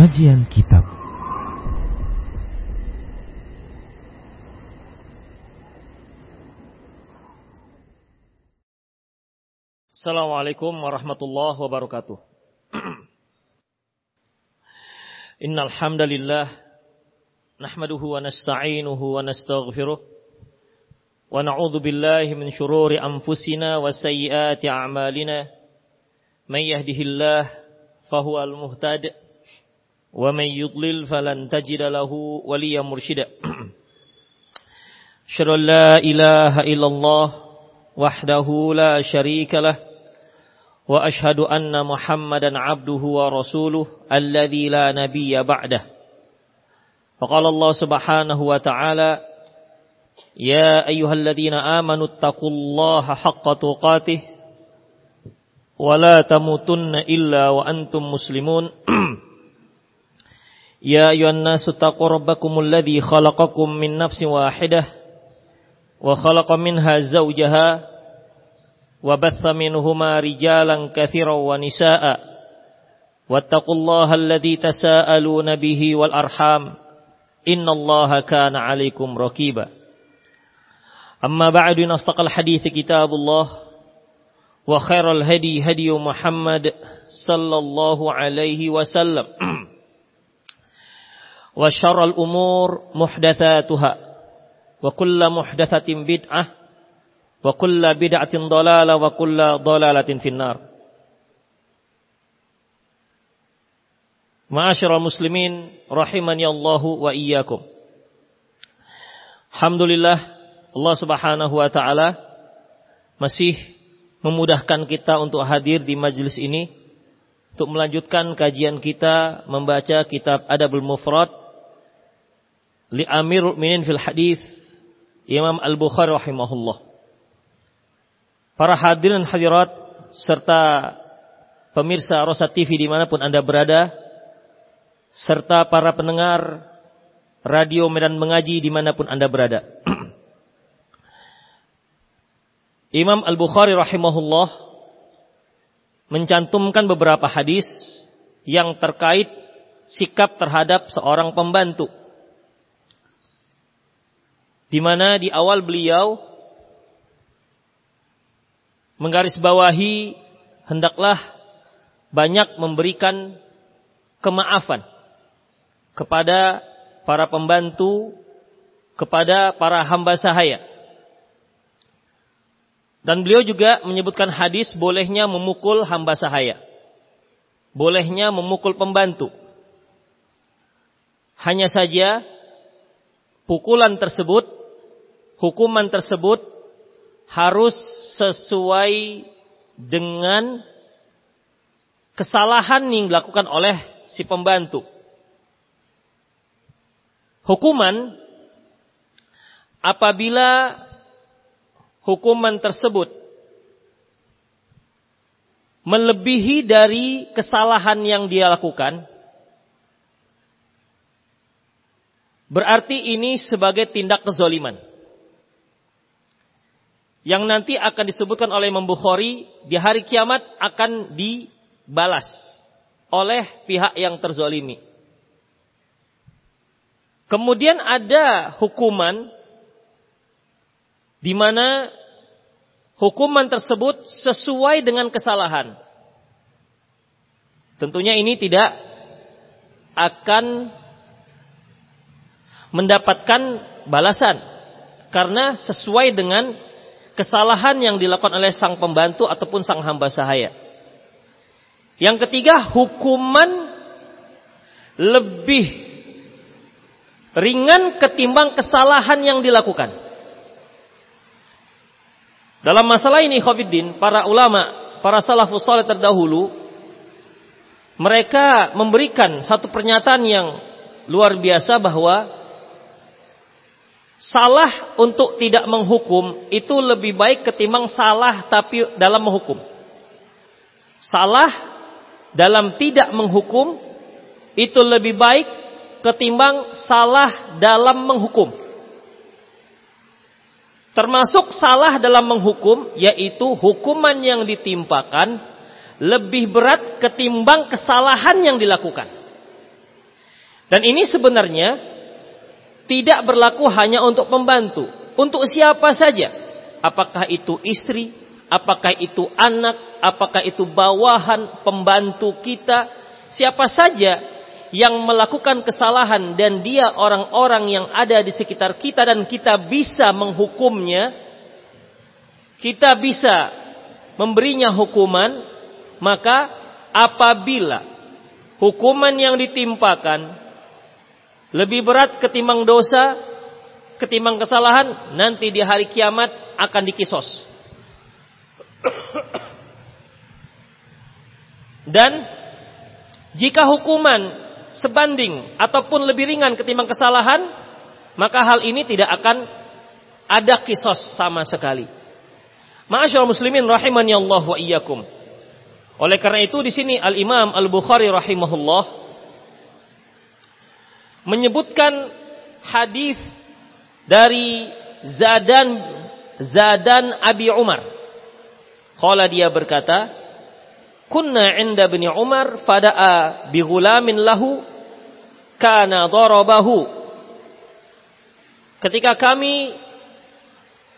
Kajian Kitab. Assalamualaikum warahmatullahi wabarakatuh. Innal hamdalillah nahmaduhu wa nasta'inuhu wa nastaghfiruh wa na'udzu billahi min shururi anfusina wa sayyiati a'malina. May yahdihillahu fahuwal muhtad ومن يضلل فلن تجد له وليا مرشدا. أشهد أن لا إله إلا الله وحده لا شريك له وأشهد أن محمدا عبده ورسوله الذي لا نبي بعده. فقال الله سبحانه وتعالى يا أيها الذين آمنوا اتقوا الله حق تقاته ولا تموتن إلا وأنتم مسلمون. يا أيها الناس اتقوا ربكم الذي خلقكم من نفس واحدة وخلق منها زوجها وبث منهما رجالا كثيرا ونساء واتقوا الله الذي تساءلون به والأرحام إن الله كان عليكم ركيبا. أما بعد نصدق الحديث كتاب الله وخير الهدي هدي محمد صلى الله عليه وسلم. وشر الأمور محدثاتها وكل محدثة بدعة wa kulla bid'atin dhalalah wa kulla dhalalatin finnar. Ma'asyiral muslimin rahimani Allahu wa iyyakum. Alhamdulillah Allah Subhanahu wa taala masih memudahkan kita untuk hadir di majelis ini untuk melanjutkan kajian kita membaca kitab Adabul Mufrad li Amirul Mukminin fil Hadis Imam Al-Bukhari rahimahullah para hadirin hadirat serta pemirsa Rosa TV di mana pun Anda berada, serta para pendengar radio Medan Mengaji di mana pun Anda berada. Imam Al-Bukhari rahimahullah mencantumkan beberapa hadis yang terkait sikap terhadap seorang pembantu. Di mana di awal beliau menggarisbawahi hendaklah banyak memberikan kemaafan kepada para pembantu, kepada para hamba sahaya. Dan beliau juga menyebutkan hadis bolehnya memukul hamba sahaya. Bolehnya memukul pembantu. Hanya saja pukulan tersebut, hukuman tersebut harus sesuai dengan kesalahan yang dilakukan oleh si pembantu. Hukuman apabila hukuman tersebut melebihi dari kesalahan yang dia lakukan, berarti ini sebagai tindak kezoliman yang nanti akan disebutkan oleh Imam Bukhari di hari kiamat akan dibalas oleh pihak yang terzolimi. Kemudian ada hukuman di mana hukuman tersebut sesuai dengan kesalahan. Tentunya ini tidak akan mendapatkan balasan karena sesuai dengan kesalahan yang dilakukan oleh sang pembantu ataupun sang hamba sahaya. Yang ketiga, hukuman lebih ringan ketimbang kesalahan yang dilakukan. Dalam masalah ini Khofiddin, para ulama, para salafus saleh terdahulu mereka memberikan satu pernyataan yang luar biasa bahwa salah untuk tidak menghukum itu lebih baik ketimbang salah tapi dalam menghukum. Salah dalam tidak menghukum itu lebih baik ketimbang salah dalam menghukum. Termasuk salah dalam menghukum yaitu hukuman yang ditimpakan lebih berat ketimbang kesalahan yang dilakukan. Dan ini sebenarnya tidak berlaku hanya untuk pembantu, untuk siapa saja. Apakah itu istri, apakah itu anak, apakah itu bawahan, pembantu kita, siapa saja yang melakukan kesalahan dan dia orang-orang yang ada di sekitar kita dan kita bisa menghukumnya, kita bisa memberinya hukuman, maka apabila hukuman yang ditimpakan lebih berat ketimbang dosa, ketimbang kesalahan, nanti di hari kiamat akan dikisos. Dan jika hukuman sebanding ataupun lebih ringan ketimbang kesalahan, maka hal ini tidak akan ada kisos sama sekali. Ma'asyar muslimin rahimani Allah wa iyyakum. Oleh karena itu di sini Al Imam Al Bukhari rahimahullah menyebutkan hadis dari Zadan Zadan Abi Umar. Qala dia berkata, "Kunna 'inda bin Umar fada'a bi ghulamin lahu kana darabahu." Ketika kami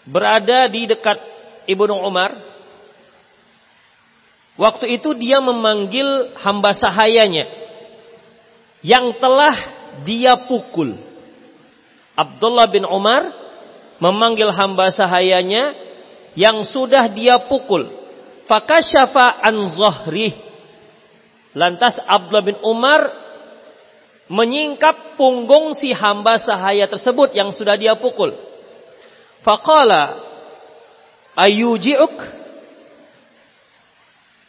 berada di dekat Ibnu Umar, waktu itu dia memanggil hamba sahayanya yang telah dia pukul. Abdullah bin Umar memanggil hamba sahayanya yang sudah dia pukul. Fakasyafa an zahri. Lantas Abdullah bin Umar menyingkap punggung si hamba sahaya tersebut yang sudah dia pukul. Faqala ayuji'uk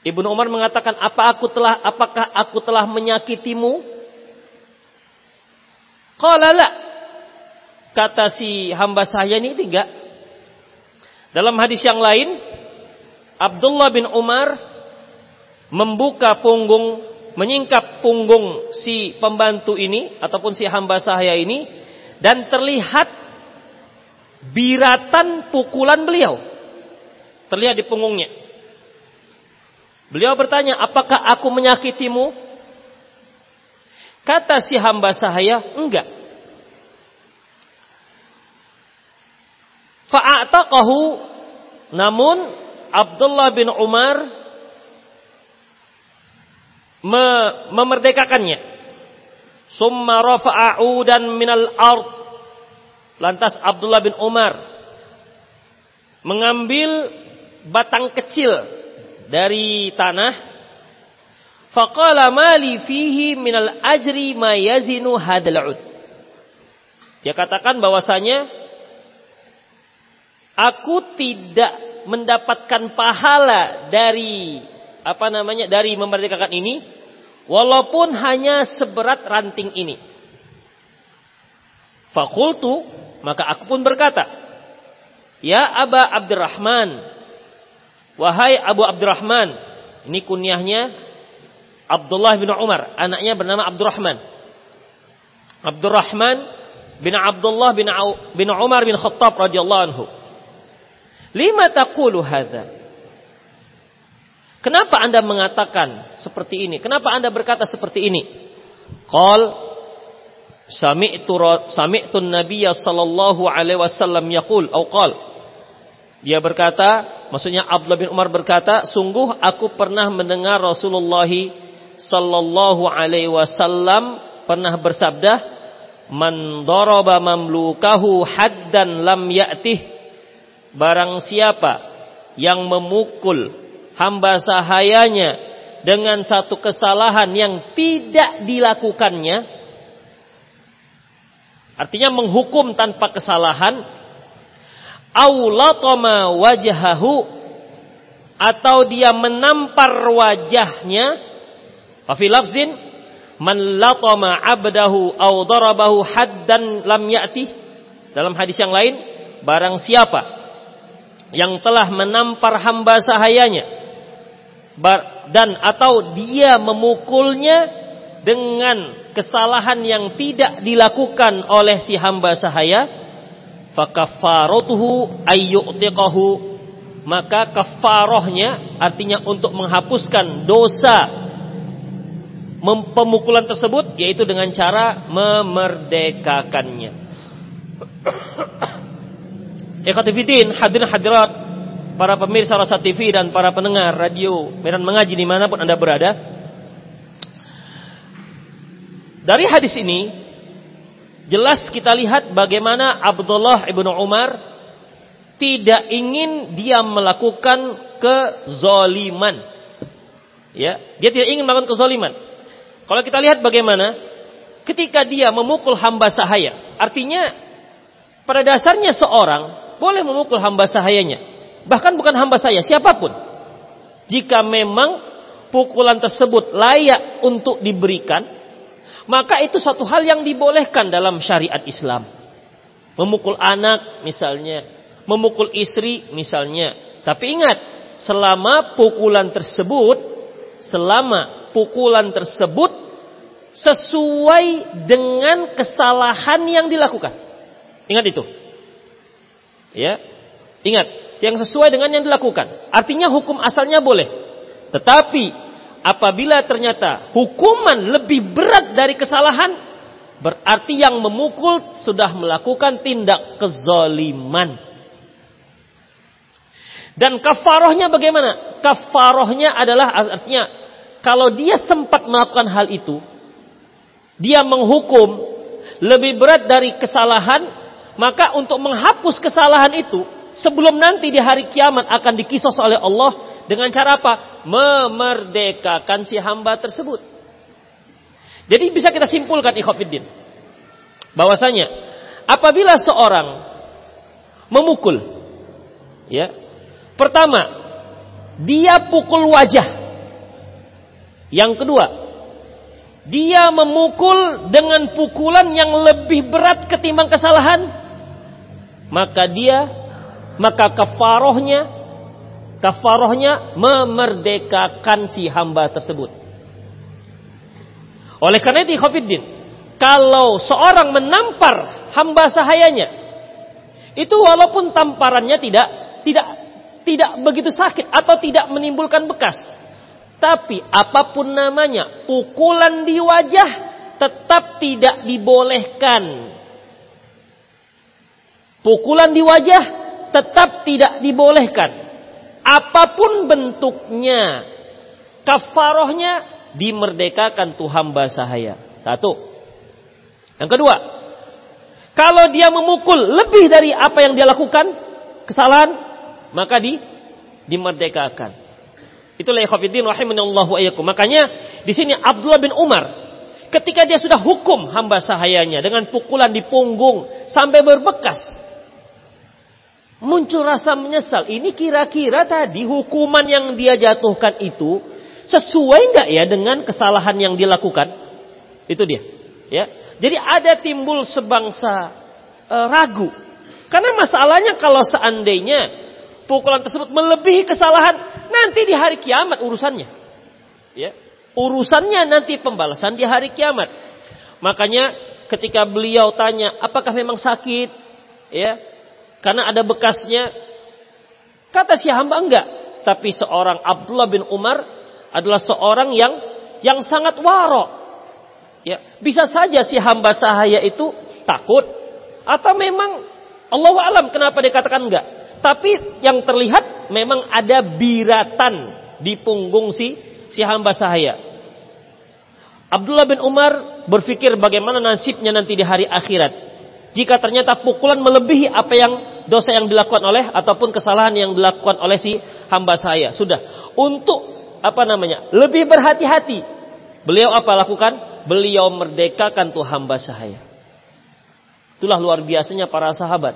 Ibnu Umar mengatakan apa aku telah apakah aku telah menyakitimu Qala la. Kata si hamba saya ini tidak. Dalam hadis yang lain, Abdullah bin Umar membuka punggung, menyingkap punggung si pembantu ini ataupun si hamba saya ini dan terlihat biratan pukulan beliau. Terlihat di punggungnya. Beliau bertanya, "Apakah aku menyakitimu?" Kata si hamba sahaya, enggak. Fa'ataqahu namun Abdullah bin Umar me memerdekakannya. Summa rafa'u dan minal ard. Lantas Abdullah bin Umar mengambil batang kecil dari tanah Faqala mali fihi minal ajri ma yazinu hadal ud. Dia katakan bahwasanya aku tidak mendapatkan pahala dari apa namanya dari memerdekakan ini walaupun hanya seberat ranting ini. Fakultu maka aku pun berkata, Ya Aba Abdurrahman, wahai Abu Abdurrahman, ini kunyahnya Abdullah bin Umar, anaknya bernama Abdurrahman. Abdurrahman bin Abdullah bin, bin Umar bin Khattab radhiyallahu anhu. Lima taqulu hadza? Kenapa Anda mengatakan seperti ini? Kenapa Anda berkata seperti ini? Qal sami'tu sami'tu an-nabiy sallallahu alaihi wasallam yaqul au qal dia berkata, maksudnya Abdullah bin Umar berkata, sungguh aku pernah mendengar Rasulullah sallallahu alaihi wasallam pernah bersabda, "Man daraba mamlukahu haddan lam ya'tih." Barang siapa yang memukul hamba sahayanya dengan satu kesalahan yang tidak dilakukannya, artinya menghukum tanpa kesalahan, aulatama wajahahu atau dia menampar wajahnya Wafi lafzin man latama abdahu au darabahu haddan lam ya'ti. Dalam hadis yang lain, barang siapa yang telah menampar hamba sahayanya dan atau dia memukulnya dengan kesalahan yang tidak dilakukan oleh si hamba sahaya fakaffaratuhu ayyu'tiqahu maka kafarohnya artinya untuk menghapuskan dosa pemukulan tersebut yaitu dengan cara memerdekakannya. Ikhwatifidin, hadirin hadirat, para pemirsa Rasa TV dan para pendengar radio Medan Mengaji di mana pun Anda berada. Dari hadis ini, jelas kita lihat bagaimana Abdullah ibnu Umar tidak ingin dia melakukan kezoliman. Ya, dia tidak ingin melakukan kezoliman. Kalau kita lihat bagaimana ketika dia memukul hamba sahaya, artinya pada dasarnya seorang boleh memukul hamba sahayanya, bahkan bukan hamba saya, siapa pun. Jika memang pukulan tersebut layak untuk diberikan, maka itu satu hal yang dibolehkan dalam syariat Islam. Memukul anak misalnya, memukul istri misalnya. Tapi ingat, selama pukulan tersebut, selama pukulan tersebut sesuai dengan kesalahan yang dilakukan. Ingat itu. Ya. Ingat, yang sesuai dengan yang dilakukan. Artinya hukum asalnya boleh. Tetapi apabila ternyata hukuman lebih berat dari kesalahan, berarti yang memukul sudah melakukan tindak kezaliman. Dan kafarohnya bagaimana? Kafarohnya adalah artinya kalau dia sempat melakukan hal itu, dia menghukum lebih berat dari kesalahan, maka untuk menghapus kesalahan itu, sebelum nanti di hari kiamat akan dikisos oleh Allah dengan cara apa? Memerdekakan si hamba tersebut. Jadi bisa kita simpulkan ikhwafiddin. Bahwasanya apabila seorang memukul ya. Pertama, dia pukul wajah yang kedua, dia memukul dengan pukulan yang lebih berat ketimbang kesalahan, maka dia maka kafarohnya kafarohnya memerdekakan si hamba tersebut. Oleh karena itu Khofiddin, kalau seorang menampar hamba sahayanya, itu walaupun tamparannya tidak tidak tidak begitu sakit atau tidak menimbulkan bekas, tapi apa pun namanya, pukulan di wajah tetap tidak dibolehkan. Pukulan di wajah tetap tidak dibolehkan. Apa pun bentuknya, kafarohnya dimerdekakan tuh hamba sahaya. Satu. Yang kedua, kalau dia memukul lebih dari apa yang dia lakukan, kesalahan, maka di dimerdekakan. Itulah ikhwatiddin rahimanallahu wa iyyakum. Makanya di sini Abdullah bin Umar ketika dia sudah hukum hamba sahayanya dengan pukulan di punggung sampai berbekas muncul rasa menyesal. Ini kira-kira tadi hukuman yang dia jatuhkan itu sesuai enggak ya dengan kesalahan yang dilakukan? Itu dia. Ya. Jadi ada timbul sebangsa e, ragu. Karena masalahnya kalau seandainya pukulan tersebut melebihi kesalahan, nanti di hari kiamat urusannya. Ya. Urusannya nanti pembalasan di hari kiamat. Makanya ketika beliau tanya, apakah memang sakit? Ya. Karena ada bekasnya. Kata si hamba enggak. Tapi seorang Abdullah bin Umar adalah seorang yang yang sangat waro. Ya, bisa saja si hamba sahaya itu takut atau memang Allah alam kenapa dikatakan enggak? Tapi yang terlihat memang ada biratan di punggung si si hamba sahaya. Abdullah bin Umar berpikir bagaimana nasibnya nanti di hari akhirat. Jika ternyata pukulan melebihi apa yang dosa yang dilakukan oleh ataupun kesalahan yang dilakukan oleh si hamba saya. Sudah. Untuk apa namanya? Lebih berhati-hati. Beliau apa lakukan? Beliau merdekakan tuh hamba sahaya. Itulah luar biasanya para sahabat.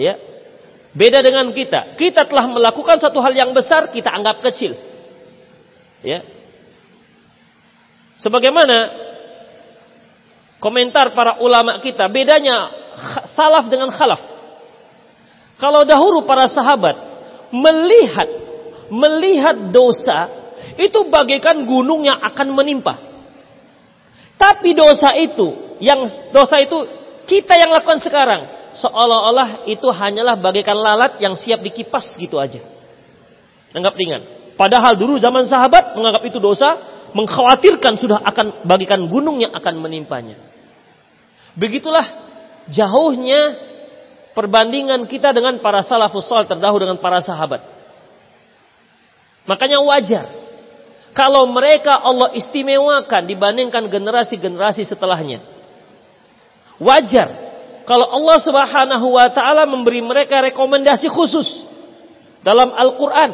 Ya, Beda dengan kita. Kita telah melakukan satu hal yang besar, kita anggap kecil. Ya. Sebagaimana komentar para ulama kita, bedanya salaf dengan khalaf. Kalau dahulu para sahabat melihat melihat dosa itu bagaikan gunung yang akan menimpa. Tapi dosa itu, yang dosa itu kita yang lakukan sekarang seolah-olah itu hanyalah bagaikan lalat yang siap dikipas gitu aja. Anggap ringan. Padahal dulu zaman sahabat menganggap itu dosa, mengkhawatirkan sudah akan bagikan gunung yang akan menimpanya. Begitulah jauhnya perbandingan kita dengan para salafus salih terdahulu dengan para sahabat. Makanya wajar kalau mereka Allah istimewakan dibandingkan generasi-generasi setelahnya. Wajar kalau Allah Subhanahu wa taala memberi mereka rekomendasi khusus dalam Al-Qur'an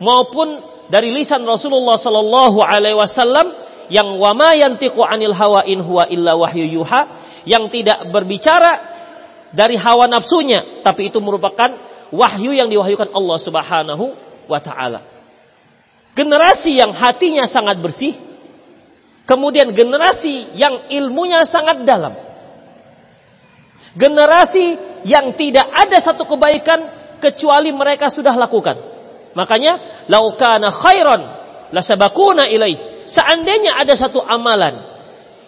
maupun dari lisan Rasulullah sallallahu alaihi wasallam yang wama yantiqu anil hawa in huwa illa wahyu yuha yang tidak berbicara dari hawa nafsunya tapi itu merupakan wahyu yang diwahyukan Allah Subhanahu wa taala. Generasi yang hatinya sangat bersih, kemudian generasi yang ilmunya sangat dalam. Generasi yang tidak ada satu kebaikan kecuali mereka sudah lakukan. Makanya laukana khairan lasabakuna ilaih. Seandainya ada satu amalan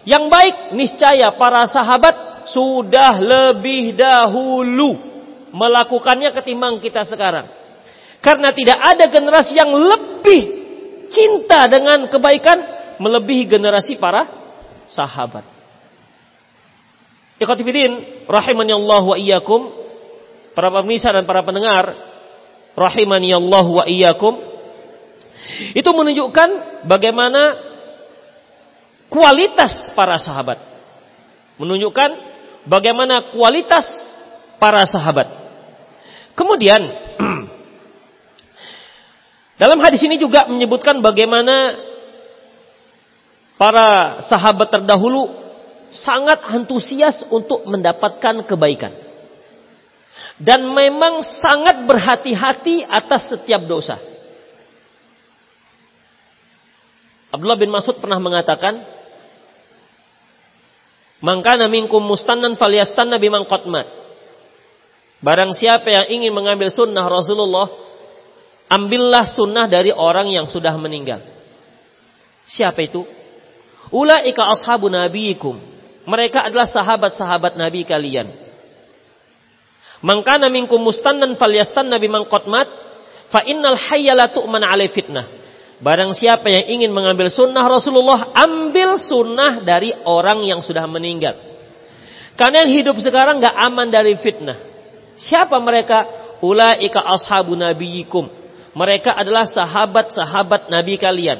yang baik, niscaya para sahabat sudah lebih dahulu melakukannya ketimbang kita sekarang. Karena tidak ada generasi yang lebih cinta dengan kebaikan melebihi generasi para sahabat. Ikhwatifidin, rahimani Allah wa iyyakum, para pemirsa dan para pendengar, rahimani Allah wa iyyakum. Itu menunjukkan bagaimana kualitas para sahabat. Menunjukkan bagaimana kualitas para sahabat. Kemudian dalam hadis ini juga menyebutkan bagaimana para sahabat terdahulu sangat antusias untuk mendapatkan kebaikan. Dan memang sangat berhati-hati atas setiap dosa. Abdullah bin Mas'ud pernah mengatakan, "Mangkana minkum mustannan falyastanna biman qatmat." Barang siapa yang ingin mengambil sunnah Rasulullah, ambillah sunnah dari orang yang sudah meninggal. Siapa itu? Ulaika ashabu nabiyikum. Mereka adalah sahabat-sahabat Nabi kalian. Mangkana minkum mustannan falyastanna biman qatmat fa innal hayya la tu'man alai fitnah. Barang siapa yang ingin mengambil sunnah Rasulullah, ambil sunnah dari orang yang sudah meninggal. Karena yang hidup sekarang gak aman dari fitnah. Siapa mereka? Ulaika ashabu nabiyikum. Mereka adalah sahabat-sahabat Nabi kalian.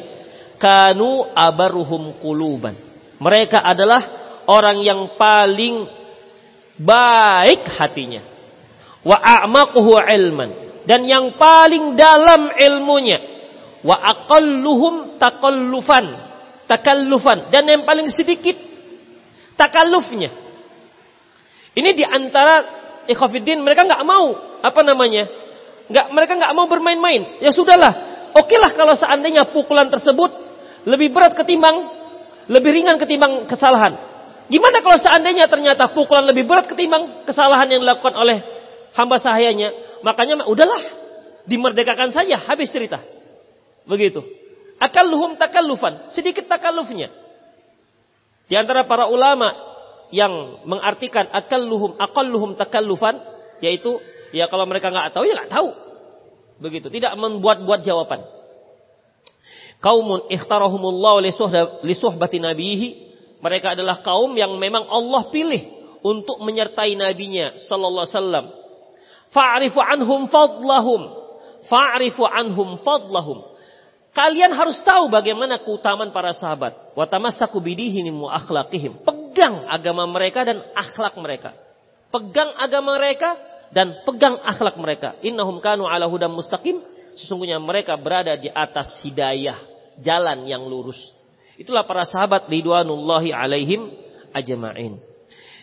Kanu abaruhum kuluban. Mereka adalah orang yang paling baik hatinya. Wa a'maquhu ilman. Dan yang paling dalam ilmunya. Wa aqalluhum takallufan. Takallufan. Dan yang paling sedikit takallufnya. Ini di antara ikhafidin mereka nggak mau apa namanya nggak mereka nggak mau bermain-main. Ya sudahlah, oke lah kalau seandainya pukulan tersebut lebih berat ketimbang lebih ringan ketimbang kesalahan. Gimana kalau seandainya ternyata pukulan lebih berat ketimbang kesalahan yang dilakukan oleh hamba sahayanya? Makanya udahlah, dimerdekakan saja, habis cerita. Begitu. Akalluhum takallufan, sedikit takallufnya. Di antara para ulama yang mengartikan akalluhum akalluhum takallufan yaitu Ya kalau mereka nggak tahu ya nggak tahu. Begitu, tidak membuat-buat jawaban. Kaumun ikhtarahumullah li suhbati nabihi. Mereka adalah kaum yang memang Allah pilih untuk menyertai nabinya sallallahu alaihi wasallam. Fa'rifu anhum fadlahum. Fa'rifu anhum fadlahum. Kalian harus tahu bagaimana keutamaan para sahabat. Wa tamassaku akhlaqihim. Pegang agama mereka dan akhlak mereka. Pegang agama mereka dan pegang akhlak mereka. Innahum kanu ala hudam mustaqim. Sesungguhnya mereka berada di atas hidayah, jalan yang lurus. Itulah para sahabat ridwanullahi alaihim ajma'in.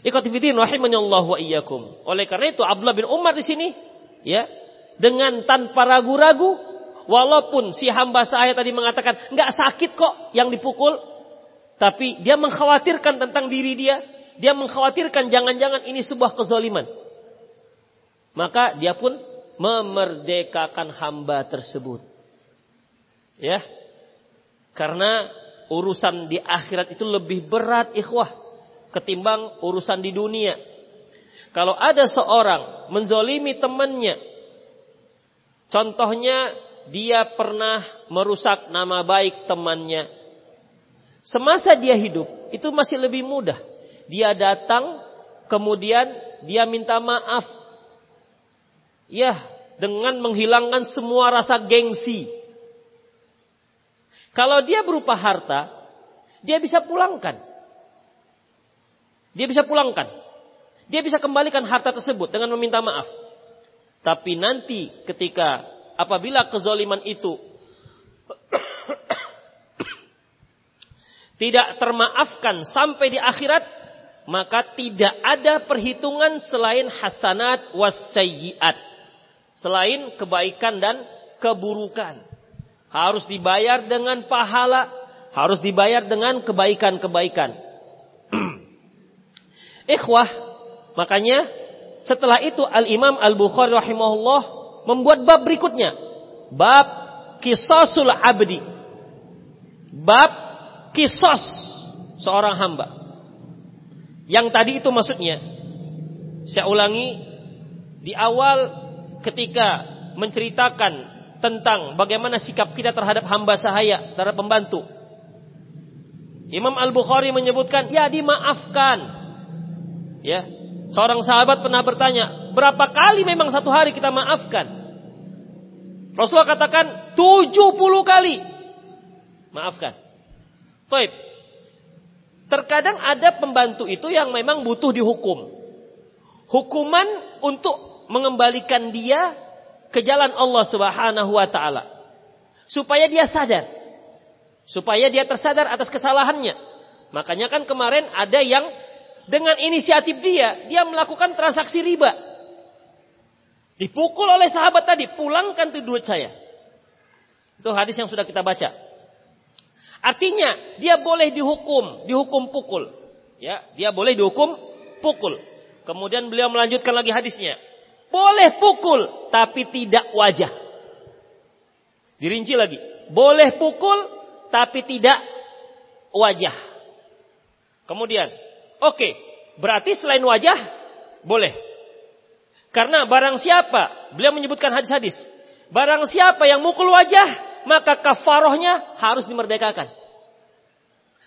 Ikhwatifidin Allah wa iyyakum. Oleh karena itu Abdullah bin Umar di sini ya dengan tanpa ragu-ragu walaupun si hamba saya tadi mengatakan nggak sakit kok yang dipukul tapi dia mengkhawatirkan tentang diri dia dia mengkhawatirkan jangan-jangan ini sebuah kezaliman maka dia pun memerdekakan hamba tersebut. Ya. Karena urusan di akhirat itu lebih berat ikhwah ketimbang urusan di dunia. Kalau ada seorang menzolimi temannya, contohnya dia pernah merusak nama baik temannya, semasa dia hidup itu masih lebih mudah. Dia datang, kemudian dia minta maaf. Ya, dengan menghilangkan semua rasa gengsi. Kalau dia berupa harta, dia bisa pulangkan. Dia bisa pulangkan. Dia bisa kembalikan harta tersebut dengan meminta maaf. Tapi nanti ketika apabila kezoliman itu tidak termaafkan sampai di akhirat, maka tidak ada perhitungan selain hasanat wasayyiat. Selain kebaikan dan keburukan. Harus dibayar dengan pahala, harus dibayar dengan kebaikan-kebaikan. Ikhwah, makanya setelah itu Al-Imam Al-Bukhari rahimahullah membuat bab berikutnya. Bab kisasul abdi. Bab kisos seorang hamba. Yang tadi itu maksudnya, saya ulangi, di awal ketika menceritakan tentang bagaimana sikap kita terhadap hamba sahaya, terhadap pembantu. Imam Al-Bukhari menyebutkan, ya dimaafkan. Ya, seorang sahabat pernah bertanya, berapa kali memang satu hari kita maafkan? Rasulullah katakan 70 kali. Maafkan. Baik. Terkadang ada pembantu itu yang memang butuh dihukum. Hukuman untuk mengembalikan dia ke jalan Allah Subhanahu wa taala. Supaya dia sadar. Supaya dia tersadar atas kesalahannya. Makanya kan kemarin ada yang dengan inisiatif dia, dia melakukan transaksi riba. Dipukul oleh sahabat tadi, pulangkan tuh duit saya. Itu hadis yang sudah kita baca. Artinya dia boleh dihukum, dihukum pukul. Ya, dia boleh dihukum pukul. Kemudian beliau melanjutkan lagi hadisnya. Boleh pukul tapi tidak wajah. Dirinci lagi. Boleh pukul tapi tidak wajah. Kemudian, oke, okay, berarti selain wajah boleh. Karena barang siapa, beliau menyebutkan hadis-hadis. Barang siapa yang mukul wajah, maka kafarohnya harus dimerdekakan.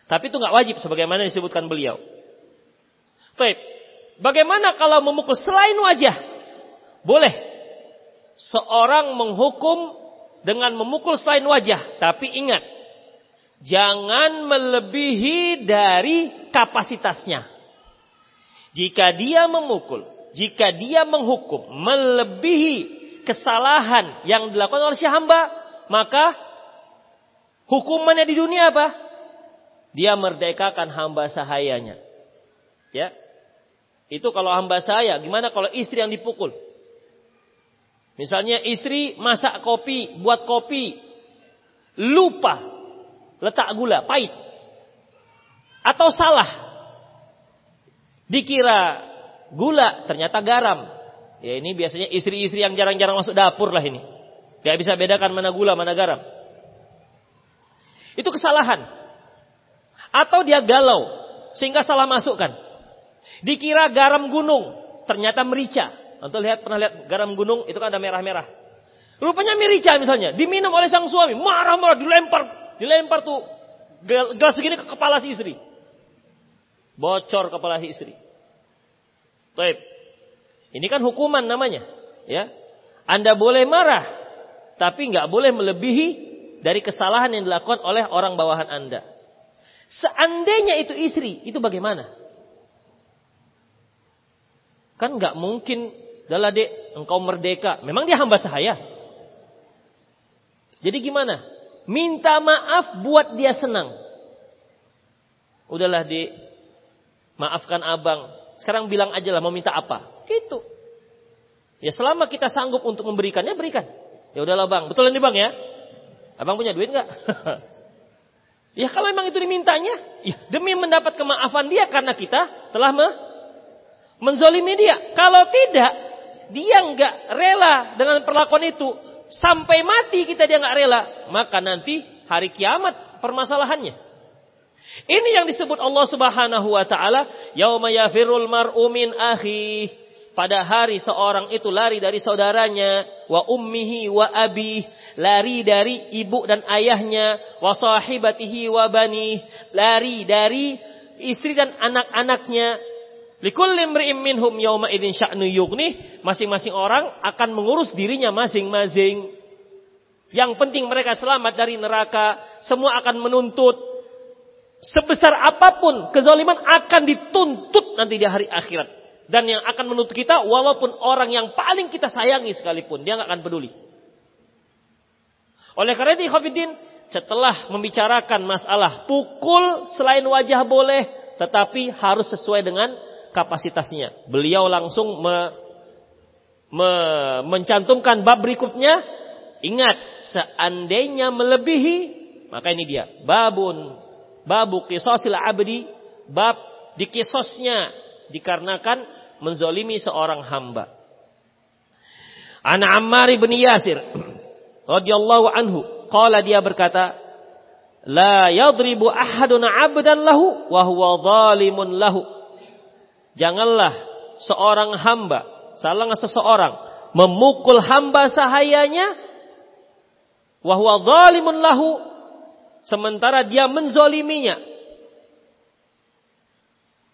Tapi itu nggak wajib sebagaimana disebutkan beliau. Baik. Bagaimana kalau memukul selain wajah? Boleh. Seorang menghukum dengan memukul selain wajah. Tapi ingat. Jangan melebihi dari kapasitasnya. Jika dia memukul. Jika dia menghukum. Melebihi kesalahan yang dilakukan oleh si hamba maka hukumannya di dunia apa? Dia merdekakan hamba sahayanya. Ya. Itu kalau hamba saya, gimana kalau istri yang dipukul? Misalnya istri masak kopi, buat kopi, lupa letak gula, pahit. Atau salah. Dikira gula, ternyata garam. Ya ini biasanya istri-istri yang jarang-jarang masuk dapur lah ini. Dia bisa bedakan mana gula, mana garam. Itu kesalahan. Atau dia galau, sehingga salah masukkan. Dikira garam gunung, ternyata merica. Atau lihat pernah lihat garam gunung itu kan ada merah-merah. Rupanya merica misalnya, diminum oleh sang suami, marah-marah dilempar, dilempar tuh gelas segini ke kepala si istri. Bocor kepala si istri. Baik. Ini kan hukuman namanya, ya. Anda boleh marah, tapi nggak boleh melebihi dari kesalahan yang dilakukan oleh orang bawahan Anda. Seandainya itu istri, itu bagaimana? Kan nggak mungkin, adalah dek, engkau merdeka. Memang dia hamba sahaya. Jadi gimana? Minta maaf buat dia senang. Udahlah dek, maafkan abang. Sekarang bilang aja lah mau minta apa. Gitu. Ya selama kita sanggup untuk memberikannya, berikan. Ya udahlah bang, betul ini bang ya? Abang punya duit nggak? ya kalau memang itu dimintanya, ya, demi mendapat kemaafan dia karena kita telah me menzolimi dia. Kalau tidak, dia nggak rela dengan perlakuan itu sampai mati kita dia nggak rela, maka nanti hari kiamat permasalahannya. Ini yang disebut Allah Subhanahu wa taala, yauma yafirul mar'u min pada hari seorang itu lari dari saudaranya, wa ummihi wa abi, lari dari ibu dan ayahnya, wa sahibatihi wa bani, lari dari istri dan anak-anaknya. Minhum yawma idzin sya'nu yughni, masing-masing orang akan mengurus dirinya masing-masing. Yang penting mereka selamat dari neraka, semua akan menuntut sebesar apa pun kezaliman akan dituntut nanti di hari akhirat dan yang akan menuntut kita walaupun orang yang paling kita sayangi sekalipun dia nggak akan peduli. Oleh karena itu Khafidin setelah membicarakan masalah pukul selain wajah boleh tetapi harus sesuai dengan kapasitasnya. Beliau langsung me, me, mencantumkan bab berikutnya ingat seandainya melebihi maka ini dia babun babu kisosil abdi bab di kisosnya dikarenakan menzolimi seorang hamba. Ana Ammar bin Yasir radhiyallahu anhu qala dia berkata la yadribu ahadun 'abdan lahu wa huwa zalimun lahu janganlah seorang hamba salah seseorang memukul hamba sahayanya wa huwa zalimun lahu sementara dia menzoliminya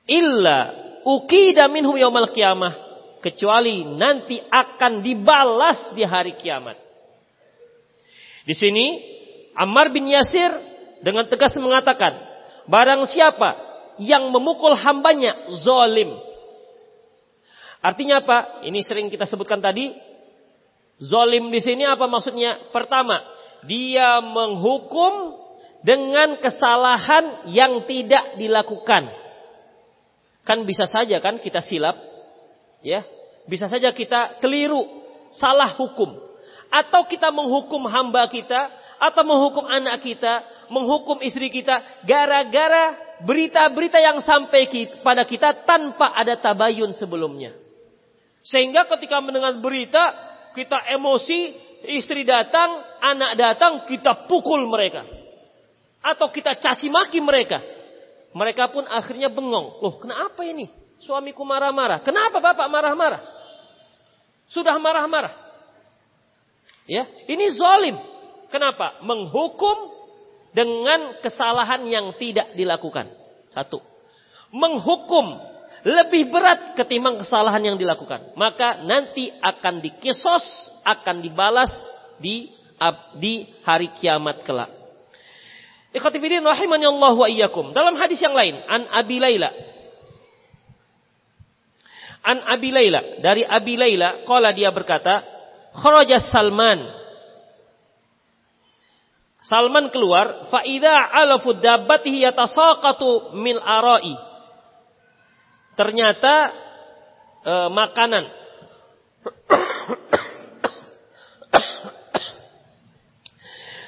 illa ukida minhu yaumal qiyamah kecuali nanti akan dibalas di hari kiamat. Di sini Ammar bin Yasir dengan tegas mengatakan, barang siapa yang memukul hambanya zolim. Artinya apa? Ini sering kita sebutkan tadi. Zolim di sini apa maksudnya? Pertama, dia menghukum dengan kesalahan yang tidak dilakukan. Kan bisa saja kan kita silap, ya. Bisa saja kita keliru, salah hukum. Atau kita menghukum hamba kita, atau menghukum anak kita, menghukum istri kita, gara-gara berita-berita yang sampai pada kita tanpa ada tabayun sebelumnya. Sehingga ketika mendengar berita, kita emosi, istri datang, anak datang, kita pukul mereka. Atau kita caci maki mereka. Mereka pun akhirnya bengong. Loh, kenapa ini? Suamiku marah-marah. Kenapa bapak marah-marah? Sudah marah-marah. Ya, ini zalim. Kenapa? Menghukum dengan kesalahan yang tidak dilakukan. Satu. Menghukum lebih berat ketimbang kesalahan yang dilakukan. Maka nanti akan dikisos, akan dibalas di di hari kiamat kelak. Ikhwatifidin rahimani Allah wa iyyakum. Dalam hadis yang lain, an Abi Laila. An Abi Laila, dari Abi Laila, qala dia berkata, kharaja Salman. Salman keluar, fa idza alafu dabbatihi yatasaqatu mil arai. Ternyata e, makanan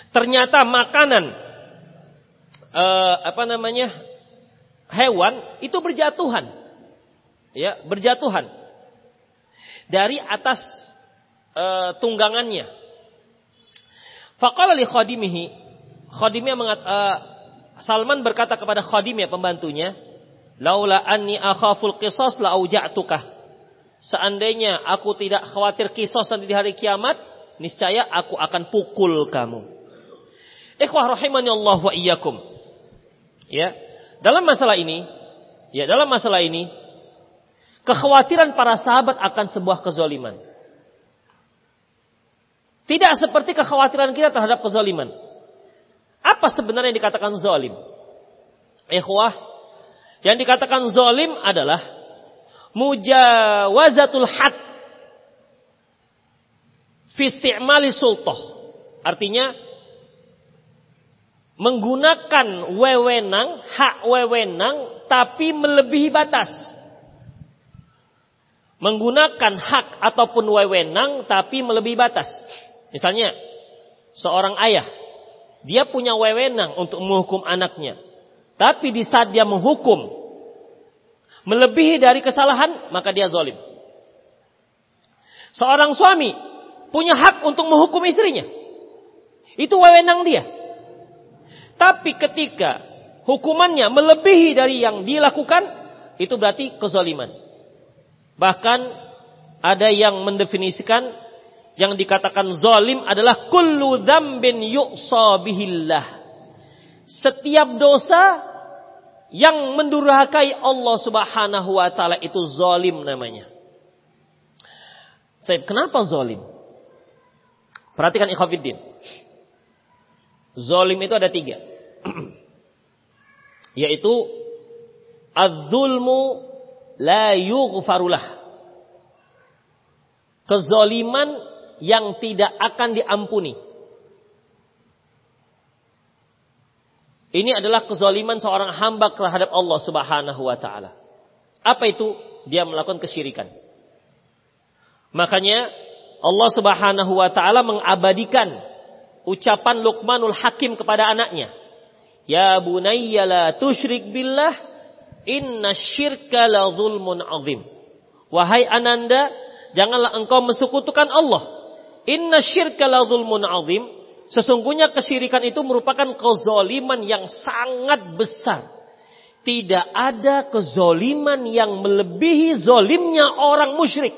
Ternyata makanan uh, apa namanya hewan itu berjatuhan, ya berjatuhan dari atas uh, tunggangannya. Faqala li khadimihi, khadimnya mengat, uh, Salman berkata kepada khadimnya pembantunya, laula anni akhaful qisas la auja'tukah. Seandainya aku tidak khawatir kisos nanti di hari kiamat, niscaya aku akan pukul kamu. Ikhwah rahimani Allah wa iyyakum. Ya, dalam masalah ini, ya dalam masalah ini, kekhawatiran para sahabat akan sebuah kezaliman. Tidak seperti kekhawatiran kita terhadap kezaliman. Apa sebenarnya yang dikatakan zalim? Ikhwah, yang dikatakan zalim adalah mujawazatul had fi isti'mali sultah. Artinya menggunakan wewenang, hak wewenang, tapi melebihi batas. Menggunakan hak ataupun wewenang, tapi melebihi batas. Misalnya, seorang ayah, dia punya wewenang untuk menghukum anaknya. Tapi di saat dia menghukum, melebihi dari kesalahan, maka dia zalim. Seorang suami punya hak untuk menghukum istrinya. Itu wewenang dia. Tapi ketika hukumannya melebihi dari yang dilakukan, itu berarti kezaliman. Bahkan ada yang mendefinisikan yang dikatakan zalim adalah kullu dzambin yu'sa bihillah. Setiap dosa yang mendurhakai Allah Subhanahu wa taala itu zalim namanya. Saya kenapa zalim? Perhatikan ikhwatiddin. Zalim itu ada tiga. Yaitu az-zulmu la yughfarulah. Kezaliman yang tidak akan diampuni. Ini adalah kezaliman seorang hamba terhadap Allah Subhanahu wa taala. Apa itu? Dia melakukan kesyirikan. Makanya Allah Subhanahu wa taala mengabadikan ucapan Luqmanul Hakim kepada anaknya. Ya bunayya la tusyrik billah inna syirka la zulmun azim. Wahai ananda, janganlah engkau mensekutukan Allah. Inna syirka la zulmun azim. Sesungguhnya kesyirikan itu merupakan kezoliman yang sangat besar. Tidak ada kezoliman yang melebihi zolimnya orang musyrik.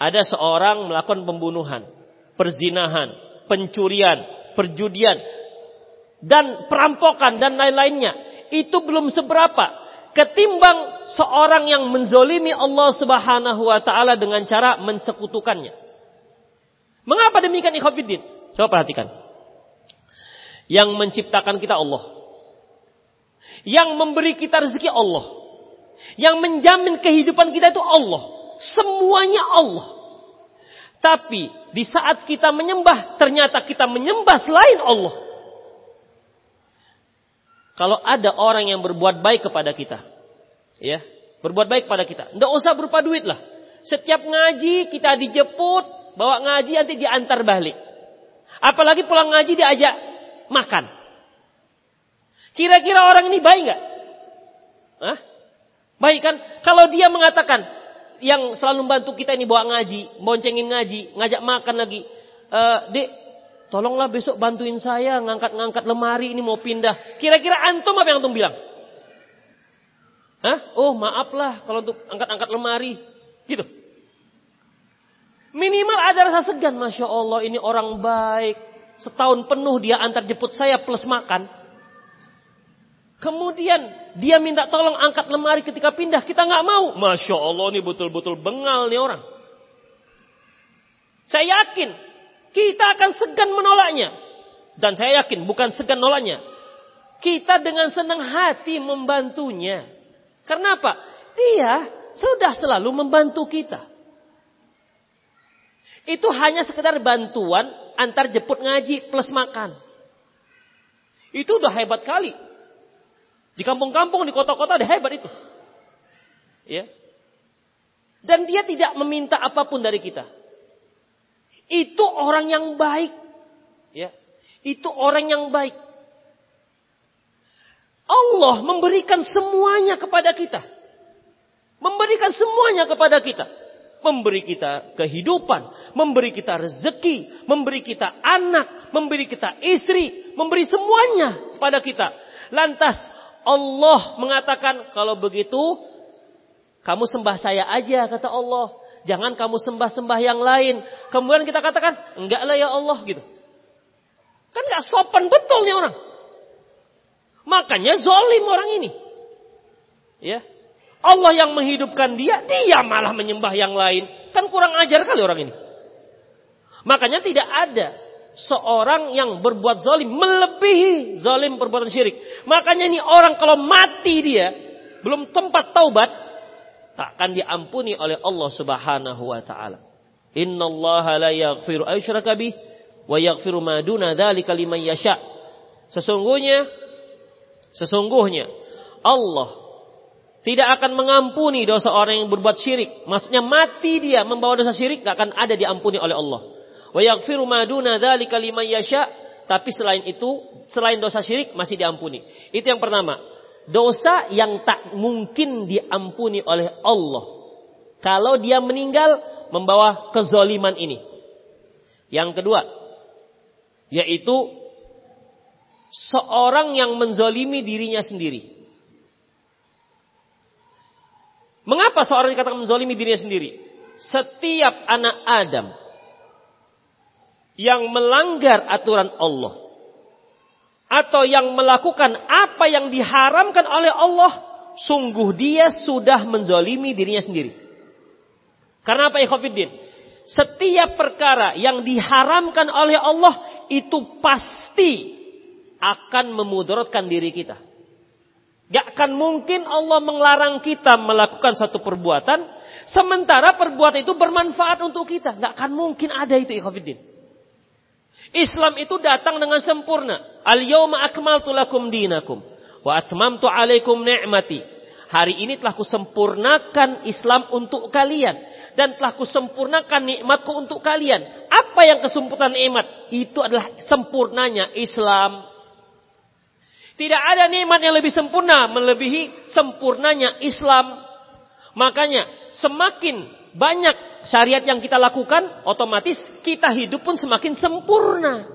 Ada seorang melakukan pembunuhan, perzinahan, pencurian, perjudian, dan perampokan dan lain-lainnya. Itu belum seberapa ketimbang seorang yang menzolimi Allah Subhanahu wa taala dengan cara mensekutukannya. Mengapa demikian ikhwatiddin? Coba perhatikan. Yang menciptakan kita Allah. Yang memberi kita rezeki Allah. Yang menjamin kehidupan kita itu Allah. Semuanya Allah. Tapi di saat kita menyembah, ternyata kita menyembah selain Allah. Kalau ada orang yang berbuat baik kepada kita, ya, berbuat baik kepada kita, tidak usah berupa duit lah. Setiap ngaji kita dijemput, bawa ngaji nanti diantar balik. Apalagi pulang ngaji diajak makan. Kira-kira orang ini baik nggak? Hah? Baik kan? Kalau dia mengatakan yang selalu membantu kita ini bawa ngaji, boncengin ngaji, ngajak makan lagi. E, dek, tolonglah besok bantuin saya ngangkat-ngangkat lemari ini mau pindah. Kira-kira antum apa yang antum bilang? Hah? Oh maaflah kalau untuk angkat-angkat lemari. Gitu. Minimal ada rasa segan. Masya Allah ini orang baik. Setahun penuh dia antar jemput saya plus makan. Kemudian dia minta tolong angkat lemari ketika pindah. Kita nggak mau. Masya Allah ini betul-betul bengal nih orang. Saya yakin kita akan segan menolaknya. Dan saya yakin bukan segan menolaknya. Kita dengan senang hati membantunya. Karena apa? Dia sudah selalu membantu kita. Itu hanya sekedar bantuan antar jemput ngaji plus makan. Itu udah hebat kali. Di kampung-kampung, di kota-kota udah hebat itu. Ya. Dan dia tidak meminta apa pun dari kita. Itu orang yang baik. Ya. Itu orang yang baik. Allah memberikan semuanya kepada kita. Memberikan semuanya kepada kita memberi kita kehidupan, memberi kita rezeki, memberi kita anak, memberi kita istri, memberi semuanya pada kita. Lantas Allah mengatakan kalau begitu kamu sembah saya aja kata Allah. Jangan kamu sembah-sembah yang lain. Kemudian kita katakan, enggak lah ya Allah gitu. Kan enggak sopan betul nih orang. Makanya zolim orang ini. Ya, Allah yang menghidupkan dia, dia malah menyembah yang lain. Kan kurang ajar kali orang ini. Makanya tidak ada seorang yang berbuat zalim melebihi zalim perbuatan syirik. Makanya ini orang kalau mati dia belum tempat taubat takkan diampuni oleh Allah Subhanahu wa taala. Innallaha la yaghfiru aysyraka bih wa yaghfiru ma duna dzalika liman yasha. Sesungguhnya sesungguhnya Allah tidak akan mengampuni dosa orang yang berbuat syirik. Maksudnya mati dia membawa dosa syirik gak akan ada diampuni oleh Allah. Wa yaghfiru ma duna dzalika liman yasha. Tapi selain itu, selain dosa syirik masih diampuni. Itu yang pertama. Dosa yang tak mungkin diampuni oleh Allah. Kalau dia meninggal membawa kezoliman ini. Yang kedua, yaitu seorang yang menzolimi dirinya sendiri. Mengapa seorang dikatakan menzolimi dirinya sendiri? Setiap anak Adam yang melanggar aturan Allah atau yang melakukan apa yang diharamkan oleh Allah, sungguh dia sudah menzolimi dirinya sendiri. Karena apa ikhwafiddin? Setiap perkara yang diharamkan oleh Allah itu pasti akan memudaratkan diri kita. Gak akan mungkin Allah melarang kita melakukan satu perbuatan, sementara perbuatan itu bermanfaat untuk kita. Gak akan mungkin ada itu ikhwafiddin. Islam itu datang dengan sempurna. Al-yawma akmaltu lakum dinakum. Wa atmamtu alaikum ni'mati. Hari ini telah kusempurnakan Islam untuk kalian. Dan telah kusempurnakan nikmatku untuk kalian. Apa yang kesempurnaan nikmat? Itu adalah sempurnanya Islam. Tidak ada nikmat yang lebih sempurna melebihi sempurnanya Islam. Makanya semakin banyak syariat yang kita lakukan, otomatis kita hidup pun semakin sempurna.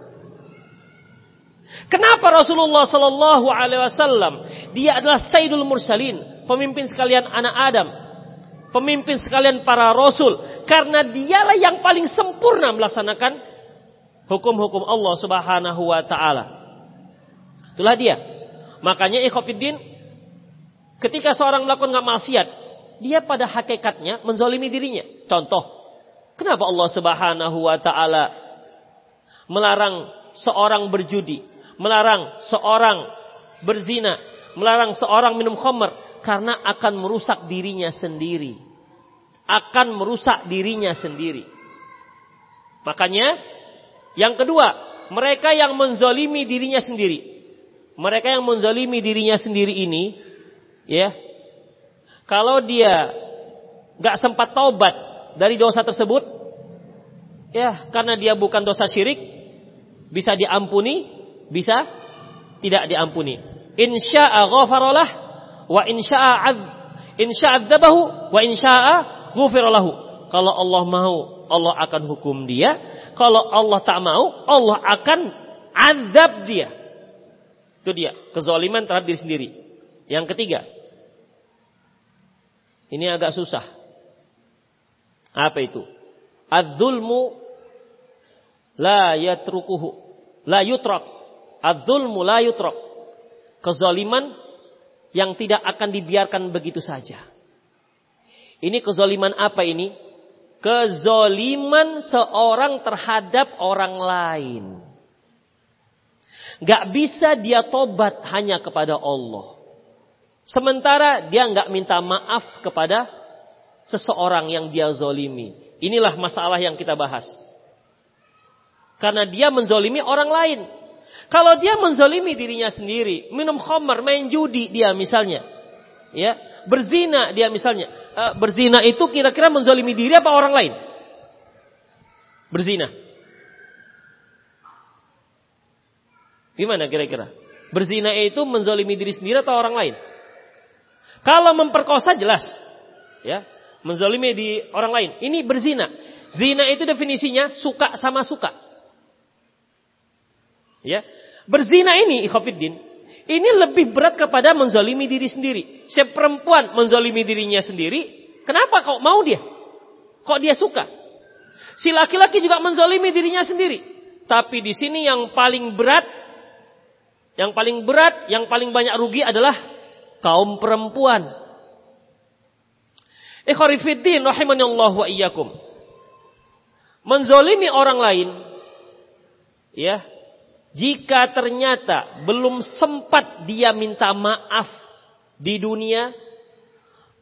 Kenapa Rasulullah Sallallahu Alaihi Wasallam dia adalah Sayyidul Mursalin, pemimpin sekalian anak Adam, pemimpin sekalian para Rasul, karena dialah yang paling sempurna melaksanakan hukum-hukum Allah Subhanahu Wa Taala. Itulah dia. Makanya ikhwafiddin ketika seorang melakukan nggak maksiat, dia pada hakikatnya menzolimi dirinya. Contoh, kenapa Allah Subhanahu wa taala melarang seorang berjudi, melarang seorang berzina, melarang seorang minum khamr karena akan merusak dirinya sendiri. Akan merusak dirinya sendiri. Makanya yang kedua, mereka yang menzolimi dirinya sendiri mereka yang menzalimi dirinya sendiri ini, ya, kalau dia nggak sempat taubat dari dosa tersebut, ya, karena dia bukan dosa syirik, bisa diampuni, bisa tidak diampuni. Insya'a ghafaralah wa insya'a ad, insya'a adzabahu wa insya'a ghufiralahu. Kalau Allah mau, Allah akan hukum dia. Kalau Allah tak mau, Allah akan azab dia. Itu dia, kezaliman terhadap diri sendiri. Yang ketiga, ini agak susah. Apa itu? Adzulmu la yatrukuhu, la yutrak. Adzulmu la yutrak. Kezaliman yang tidak akan dibiarkan begitu saja. Ini kezaliman apa ini? Kezoliman seorang terhadap orang lain. Gak bisa dia tobat hanya kepada Allah. Sementara dia gak minta maaf kepada seseorang yang dia zolimi. Inilah masalah yang kita bahas. Karena dia menzolimi orang lain. Kalau dia menzolimi dirinya sendiri, minum khamar, main judi dia misalnya. ya Berzina dia misalnya. E, berzina itu kira-kira menzolimi diri apa orang lain? Berzina. Gimana kira-kira? Berzina itu menzolimi diri sendiri atau orang lain? Kalau memperkosa jelas. ya Menzolimi di orang lain. Ini berzina. Zina itu definisinya suka sama suka. Ya, Berzina ini, ikhafiddin, ini lebih berat kepada menzolimi diri sendiri. Si perempuan menzolimi dirinya sendiri, kenapa kok mau dia? Kok dia suka? Si laki-laki juga menzolimi dirinya sendiri. Tapi di sini yang paling berat yang paling berat, yang paling banyak rugi adalah kaum perempuan. Ikhwarifiddin Allah wa iyyakum. Menzolimi orang lain, ya, jika ternyata belum sempat dia minta maaf di dunia,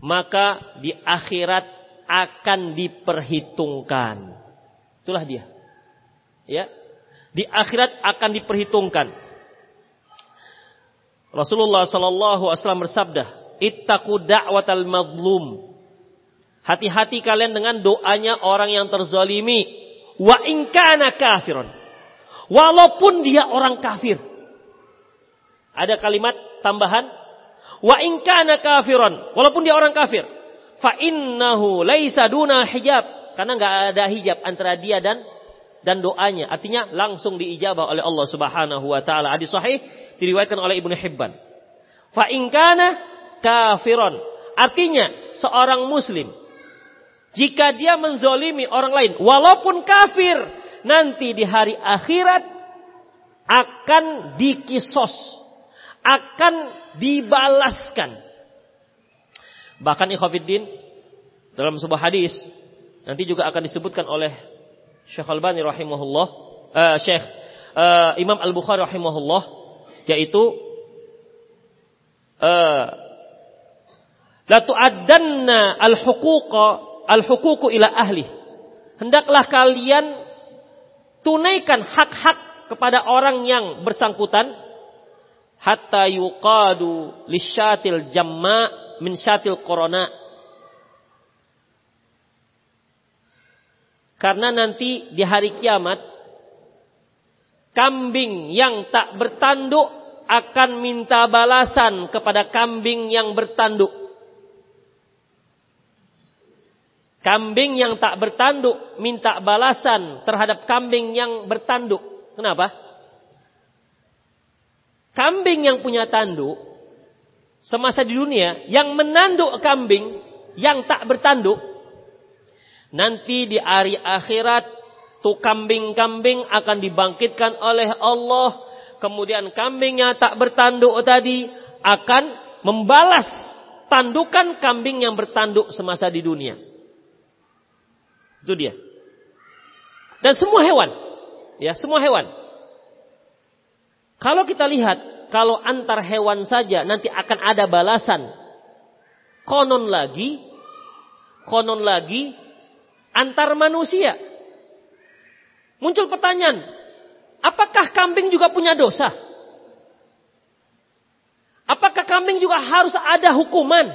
maka di akhirat akan diperhitungkan. Itulah dia. Ya. Di akhirat akan diperhitungkan. Rasulullah sallallahu alaihi wasallam bersabda, "Ittaqu da'watal mazlum." Hati-hati kalian dengan doanya orang yang terzalimi. Wa in kana kafiron. Walaupun dia orang kafir. Ada kalimat tambahan, wa in kana kafiron, walaupun dia orang kafir. Fa innahu laisa duna hijab, karena nggak ada hijab antara dia dan dan doanya. Artinya langsung diijabah oleh Allah Subhanahu wa taala. Hadis sahih diriwayatkan oleh Ibnu Hibban. Fa in kana kafiron. Artinya, seorang muslim jika dia menzolimi orang lain, walaupun kafir, nanti di hari akhirat akan dikisos, akan dibalaskan. Bahkan ikhwafiddin dalam sebuah hadis nanti juga akan disebutkan oleh Syekh Al-Bani rahimahullah, uh, Syekh uh, Imam Al-Bukhari rahimahullah yaitu uh, la tu'addanna al-huquqa al-huququ ila ahli. Hendaklah kalian tunaikan hak-hak kepada orang yang bersangkutan hatta yuqadu lisyatil jamma min syatil corona. Karena nanti di hari kiamat kambing yang tak bertanduk akan minta balasan kepada kambing yang bertanduk. Kambing yang tak bertanduk minta balasan terhadap kambing yang bertanduk. Kenapa? Kambing yang punya tanduk semasa di dunia yang menanduk kambing yang tak bertanduk nanti di hari akhirat tuh kambing-kambing akan dibangkitkan oleh Allah kemudian kambingnya tak bertanduk tadi akan membalas tandukan kambing yang bertanduk semasa di dunia. Itu dia. Dan semua hewan, ya, semua hewan. Kalau kita lihat, kalau antar hewan saja nanti akan ada balasan. Konon lagi, konon lagi antar manusia. Muncul pertanyaan, apakah kambing juga punya dosa? Apakah kambing juga harus ada hukuman?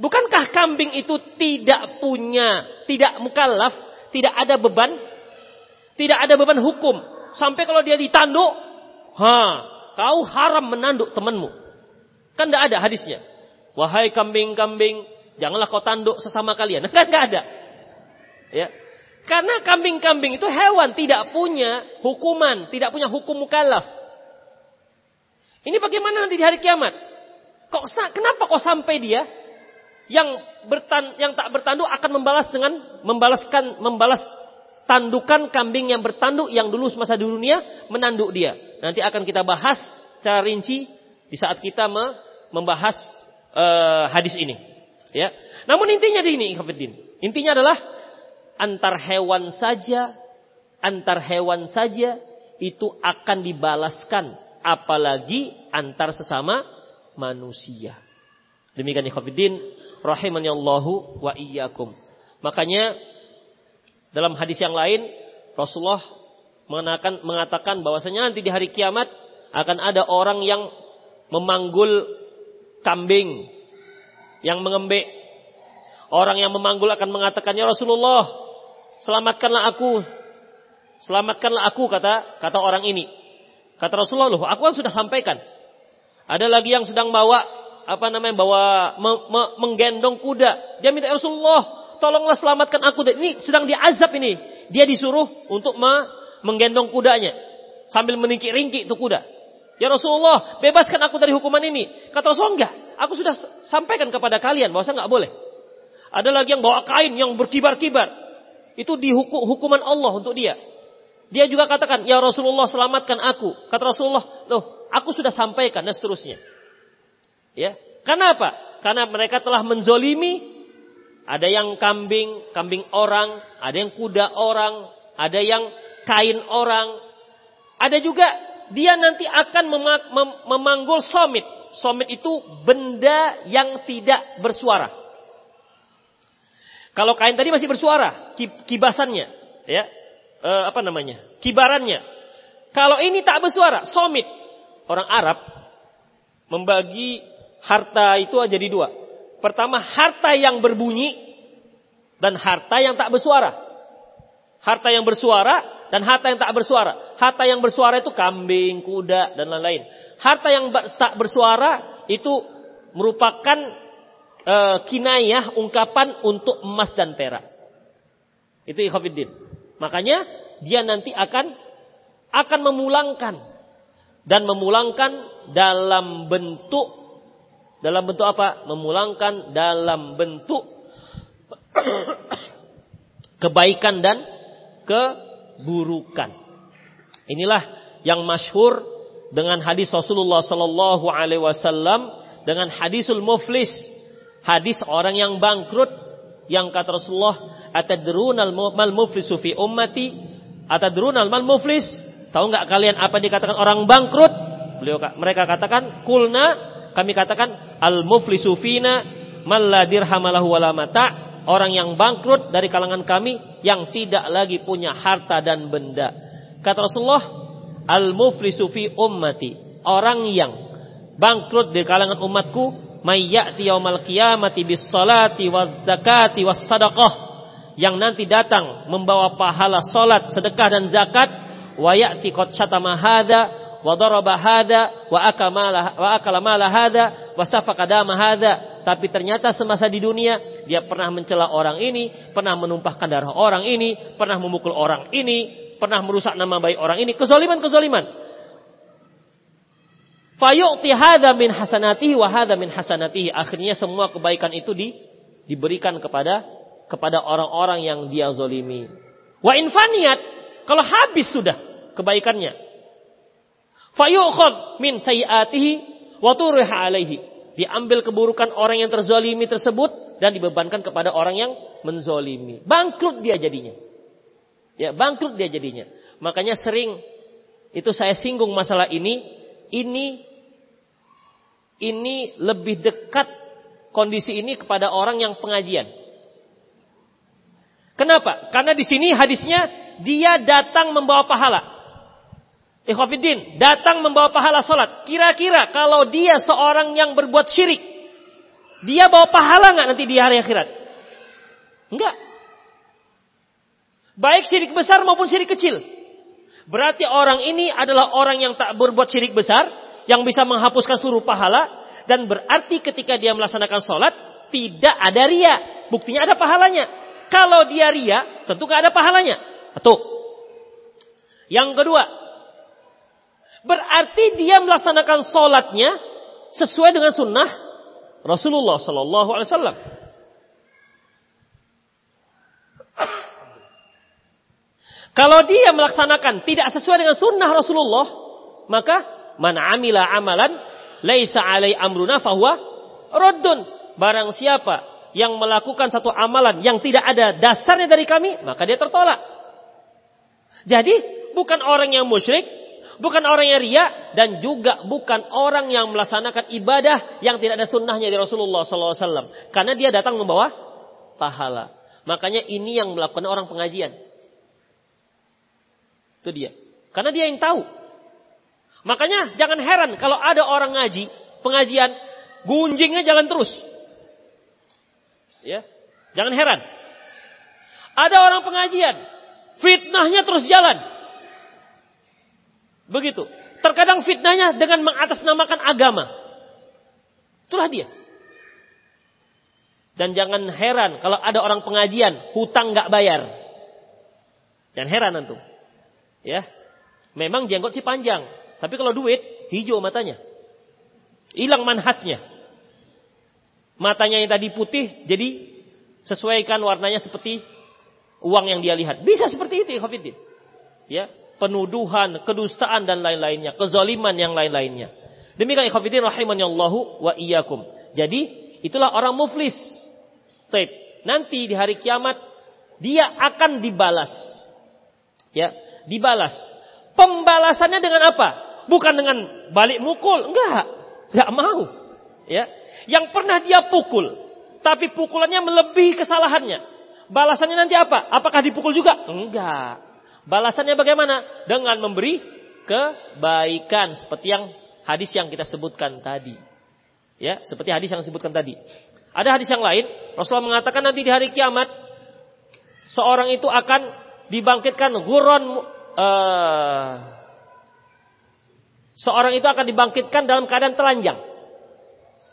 Bukankah kambing itu tidak punya, tidak mukallaf, tidak ada beban? Tidak ada beban hukum. Sampai kalau dia ditanduk, ha, kau haram menanduk temanmu. Kan tidak ada hadisnya. Wahai kambing-kambing, janganlah kau tanduk sesama kalian. Kan tidak ada. Ya. Karena kambing-kambing itu hewan tidak punya hukuman, tidak punya hukum mukallaf. Ini bagaimana nanti di hari kiamat? Kok kenapa kok sampai dia yang bertan, yang tak bertanduk akan membalas dengan membalaskan membalas tandukan kambing yang bertanduk yang dulu semasa di dunia menanduk dia. Nanti akan kita bahas secara rinci di saat kita membahas uh, hadis ini. Ya. Namun intinya di ini, Ikhwanuddin. Intinya adalah antar hewan saja, antar hewan saja itu akan dibalaskan, apalagi antar sesama manusia. Demikian Ikhwanuddin rahimani Allahu wa iyyakum. Makanya dalam hadis yang lain Rasulullah mengatakan mengatakan bahwasanya nanti di hari kiamat akan ada orang yang memanggul kambing yang mengembek. Orang yang memanggul akan mengatakan ya Rasulullah, selamatkanlah aku. Selamatkanlah aku kata kata orang ini. Kata Rasulullah, loh, aku kan sudah sampaikan. Ada lagi yang sedang bawa apa namanya bawa me, me, menggendong kuda. Dia minta ya Rasulullah, tolonglah selamatkan aku. Ini sedang diazab ini. Dia disuruh untuk me, menggendong kudanya sambil meringkik-ringkik itu kuda. Ya Rasulullah, bebaskan aku dari hukuman ini. Kata Rasulullah, enggak. Aku sudah sampaikan kepada kalian bahwa saya enggak boleh. Ada lagi yang bawa kain yang berkibar-kibar. Itu dihukum hukuman Allah untuk dia. Dia juga katakan, ya Rasulullah selamatkan aku. Kata Rasulullah, loh aku sudah sampaikan dan seterusnya. Ya, kenapa? Karena mereka telah menzolimi. Ada yang kambing, kambing orang, ada yang kuda orang, ada yang kain orang. Ada juga dia nanti akan memanggul somit. Somit itu benda yang tidak bersuara. Kalau kain tadi masih bersuara, kibasannya, ya, e, apa namanya, kibarannya. Kalau ini tak bersuara, somit. Orang Arab membagi harta itu jadi dua. Pertama, harta yang berbunyi dan harta yang tak bersuara. Harta yang bersuara dan harta yang tak bersuara. Harta yang bersuara itu kambing, kuda, dan lain-lain. Harta yang tak bersuara itu merupakan e, kinayah, ungkapan untuk emas dan perak. Itu ikhwafiddin. Makanya dia nanti akan akan memulangkan dan memulangkan dalam bentuk Dalam bentuk apa? Memulangkan dalam bentuk kebaikan dan keburukan. Inilah yang masyhur dengan hadis Rasulullah sallallahu alaihi wasallam dengan hadisul muflis, hadis orang yang bangkrut yang kata Rasulullah atadrunal mal muflisu fi ummati? Atadrunal mal muflis? Tahu nggak kalian apa dikatakan orang bangkrut? Beliau mereka katakan kulna kami katakan al muflisu fina mal la dirhamalahu wala mata. Orang yang bangkrut dari kalangan kami yang tidak lagi punya harta dan benda. Kata Rasulullah al muflisu fi ummati. Orang yang bangkrut di kalangan umatku mayyati yaumal qiyamati bis salati waz zakati was sadaqah yang nanti datang membawa pahala salat, sedekah dan zakat. Wa ya'ti qad syatama hadza wa daraba hadza wa akala wa akala hadza wa safaka dama hadza tapi ternyata semasa di dunia dia pernah mencela orang ini, pernah menumpahkan darah orang ini, pernah memukul orang ini, pernah merusak nama baik orang ini, kezaliman-kezaliman. Fayu'ti hadha min hasanatihi wa hadha min hasanatihi. Akhirnya semua kebaikan itu di, diberikan kepada kepada orang-orang yang dia zolimi. Wa infaniyat, kalau habis sudah kebaikannya. Fayu'khad min sayiatihi wa turiha alaihi. Diambil keburukan orang yang terzolimi tersebut dan dibebankan kepada orang yang menzolimi. Bangkrut dia jadinya. Ya, bangkrut dia jadinya. Makanya sering itu saya singgung masalah ini. Ini ini lebih dekat kondisi ini kepada orang yang pengajian. Kenapa? Karena di sini hadisnya dia datang membawa pahala. Ikhwafiddin, datang membawa pahala sholat. Kira-kira kalau dia seorang yang berbuat syirik, dia bawa pahala nggak nanti di hari akhirat? Enggak. Baik syirik besar maupun syirik kecil. Berarti orang ini adalah orang yang tak berbuat syirik besar, yang bisa menghapuskan seluruh pahala dan berarti ketika dia melaksanakan sholat tidak ada ria. Buktinya ada pahalanya. Kalau dia ria, tentu gak ada pahalanya. Atau yang kedua, berarti dia melaksanakan sholatnya sesuai dengan sunnah Rasulullah Sallallahu Alaihi Wasallam. Kalau dia melaksanakan tidak sesuai dengan sunnah Rasulullah, maka Man amila amalan laisa alai amruna fahuwa raddun. Barang siapa yang melakukan satu amalan yang tidak ada dasarnya dari kami, maka dia tertolak. Jadi, bukan orang yang musyrik, bukan orang yang ria, dan juga bukan orang yang melaksanakan ibadah yang tidak ada sunnahnya di Rasulullah SAW. Karena dia datang membawa pahala. Makanya ini yang melakukan orang pengajian. Itu dia. Karena dia yang tahu. Makanya jangan heran kalau ada orang ngaji, pengajian, gunjingnya jalan terus. Ya, jangan heran. Ada orang pengajian, fitnahnya terus jalan. Begitu. Terkadang fitnahnya dengan mengatasnamakan agama. Itulah dia. Dan jangan heran kalau ada orang pengajian, hutang nggak bayar. Jangan heran antum. Ya. Memang jenggot si panjang, tapi kalau duit, hijau matanya. Hilang manhatnya. Matanya yang tadi putih, jadi sesuaikan warnanya seperti uang yang dia lihat. Bisa seperti itu, Khafidin. Ya, penuduhan, kedustaan dan lain-lainnya, kezaliman yang lain-lainnya. Demikian ikhwatiddin rahimani Allahu wa iyyakum. Jadi, itulah orang muflis. Taib. Nanti di hari kiamat dia akan dibalas. Ya, dibalas. Pembalasannya dengan apa? Bukan dengan balik mukul, enggak. Enggak mau. Ya. Yang pernah dia pukul, tapi pukulannya melebihi kesalahannya. Balasannya nanti apa? Apakah dipukul juga? Enggak. Balasannya bagaimana? Dengan memberi kebaikan seperti yang hadis yang kita sebutkan tadi. Ya, seperti hadis yang disebutkan tadi. Ada hadis yang lain, Rasulullah mengatakan nanti di hari kiamat seorang itu akan dibangkitkan guron uh, seorang itu akan dibangkitkan dalam keadaan telanjang.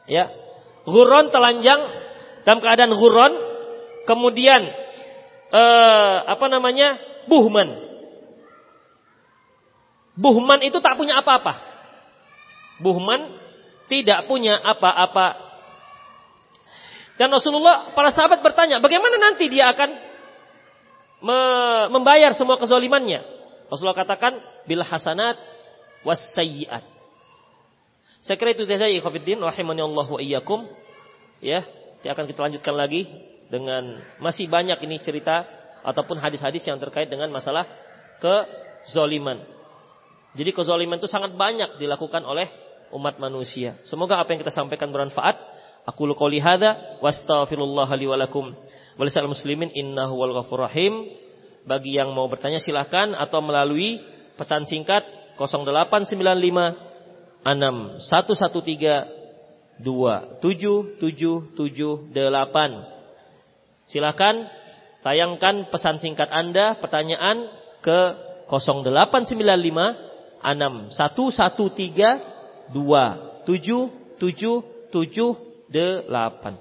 Ya. Guron telanjang dalam keadaan guron, kemudian eh, apa namanya? buhman. Buhman itu tak punya apa-apa. Buhman tidak punya apa-apa. Dan Rasulullah, para sahabat bertanya, bagaimana nanti dia akan membayar semua kezolimannya? Rasulullah katakan, bil hasanat was sayyiat. Saya kira itu saja ikhwatiddin rahimani Allah wa iyyakum. Ya, akan kita lanjutkan lagi dengan masih banyak ini cerita ataupun hadis-hadis yang terkait dengan masalah kezoliman. Jadi kezoliman itu sangat banyak dilakukan oleh umat manusia. Semoga apa yang kita sampaikan bermanfaat. Aku qouli hadza wastaghfirullah li wa lakum muslimin innahu wal ghafur rahim. Bagi yang mau bertanya silahkan atau melalui pesan singkat 0895 6 113 277778. Silakan tayangkan pesan singkat Anda, pertanyaan ke 0895 6 113 dua tujuh tujuh tujuh delapan.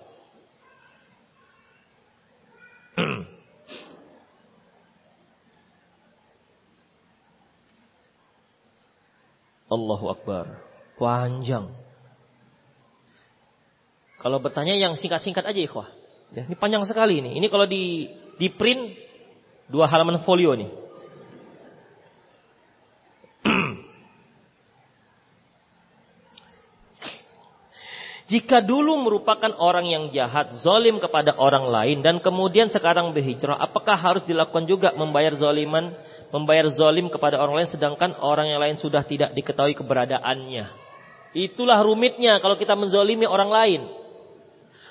Allahu Akbar. Panjang. Kalau bertanya yang singkat-singkat aja ikhwah. Ya, ini panjang sekali ini. Ini kalau di di print dua halaman folio nih. Jika dulu merupakan orang yang jahat, zolim kepada orang lain, dan kemudian sekarang berhijrah, apakah harus dilakukan juga membayar zoliman, membayar zolim kepada orang lain, sedangkan orang yang lain sudah tidak diketahui keberadaannya? Itulah rumitnya kalau kita menzolimi orang lain.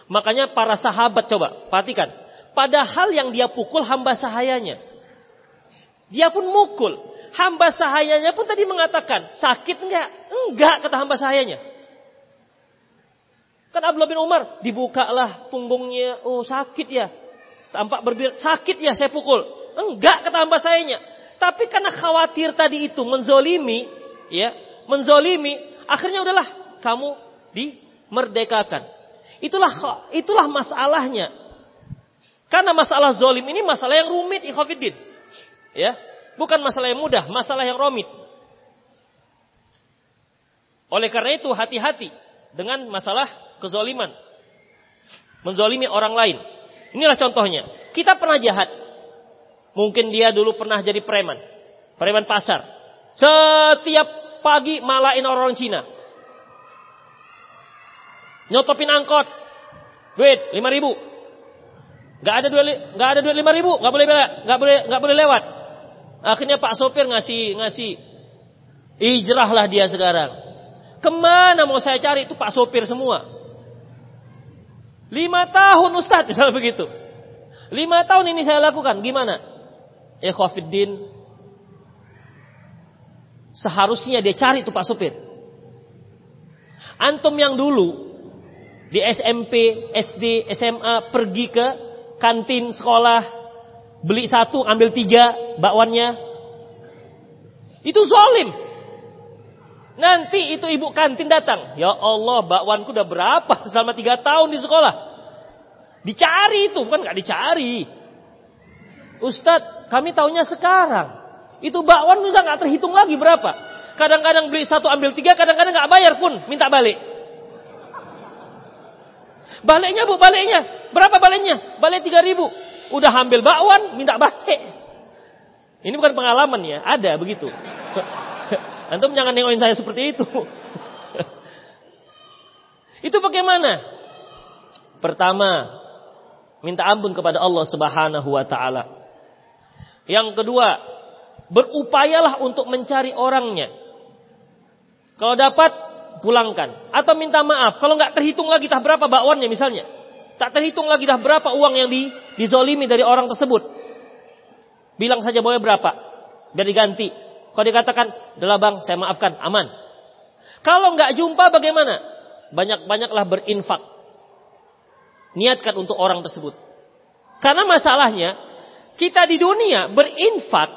Makanya para sahabat coba, perhatikan. Padahal yang dia pukul hamba sahayanya. Dia pun mukul. Hamba sahayanya pun tadi mengatakan, sakit enggak? Enggak kata hamba sahayanya. Kan Abdullah bin Umar dibukalah punggungnya, oh sakit ya. Tampak berbeda, sakit ya saya pukul. Enggak kata hamba sayanya. Tapi karena khawatir tadi itu menzolimi, ya, menzolimi, akhirnya udahlah kamu dimerdekakan. Itulah itulah masalahnya. Karena masalah zolim ini masalah yang rumit, ikhafidin. Ya, bukan masalah yang mudah, masalah yang rumit. Oleh karena itu hati-hati dengan masalah kezoliman. Menzolimi orang lain. Inilah contohnya. Kita pernah jahat. Mungkin dia dulu pernah jadi preman. Preman pasar. Setiap pagi malain orang, Cina. Nyotopin angkot. Duit lima ribu. Gak ada duit, gak ada duit lima ribu, gak boleh, gak boleh, gak boleh lewat. Akhirnya Pak sopir ngasih, ngasih, ijrahlah dia sekarang. Ke mana mau saya cari itu Pak sopir semua. Lima tahun Ustadz, misalnya begitu. Lima tahun ini saya lakukan, gimana? Ekhofiddin, seharusnya dia cari tuh Pak Supir. Antum yang dulu di SMP, SD, SMA pergi ke kantin sekolah, beli satu, ambil tiga bakwannya. Itu zolim. Nanti itu ibu kantin datang. Ya Allah, bakwanku udah berapa selama tiga tahun di sekolah. Dicari itu, bukan nggak dicari. Ustadz, kami tahunya sekarang. Itu bakwan udah nggak terhitung lagi berapa. Kadang-kadang beli satu ambil tiga, kadang-kadang nggak bayar pun minta balik. Baliknya bu, baliknya. Berapa baliknya? Balik tiga ribu. Udah ambil bakwan, minta balik. Ini bukan pengalaman ya, ada begitu. Antum jangan nengokin saya seperti itu. itu bagaimana? Pertama, minta ampun kepada Allah Subhanahu wa taala. Yang kedua, berupayalah untuk mencari orangnya. Kalau dapat, pulangkan. Atau minta maaf. Kalau nggak terhitung lagi dah berapa bakwannya misalnya. Tak terhitung lagi dah berapa uang yang di, dizolimi dari orang tersebut. Bilang saja boleh berapa. Biar diganti. Kalau dikatakan, adalah bang, saya maafkan, aman. Kalau nggak jumpa bagaimana? Banyak-banyaklah berinfak. Niatkan untuk orang tersebut. Karena masalahnya, kita di dunia berinfak,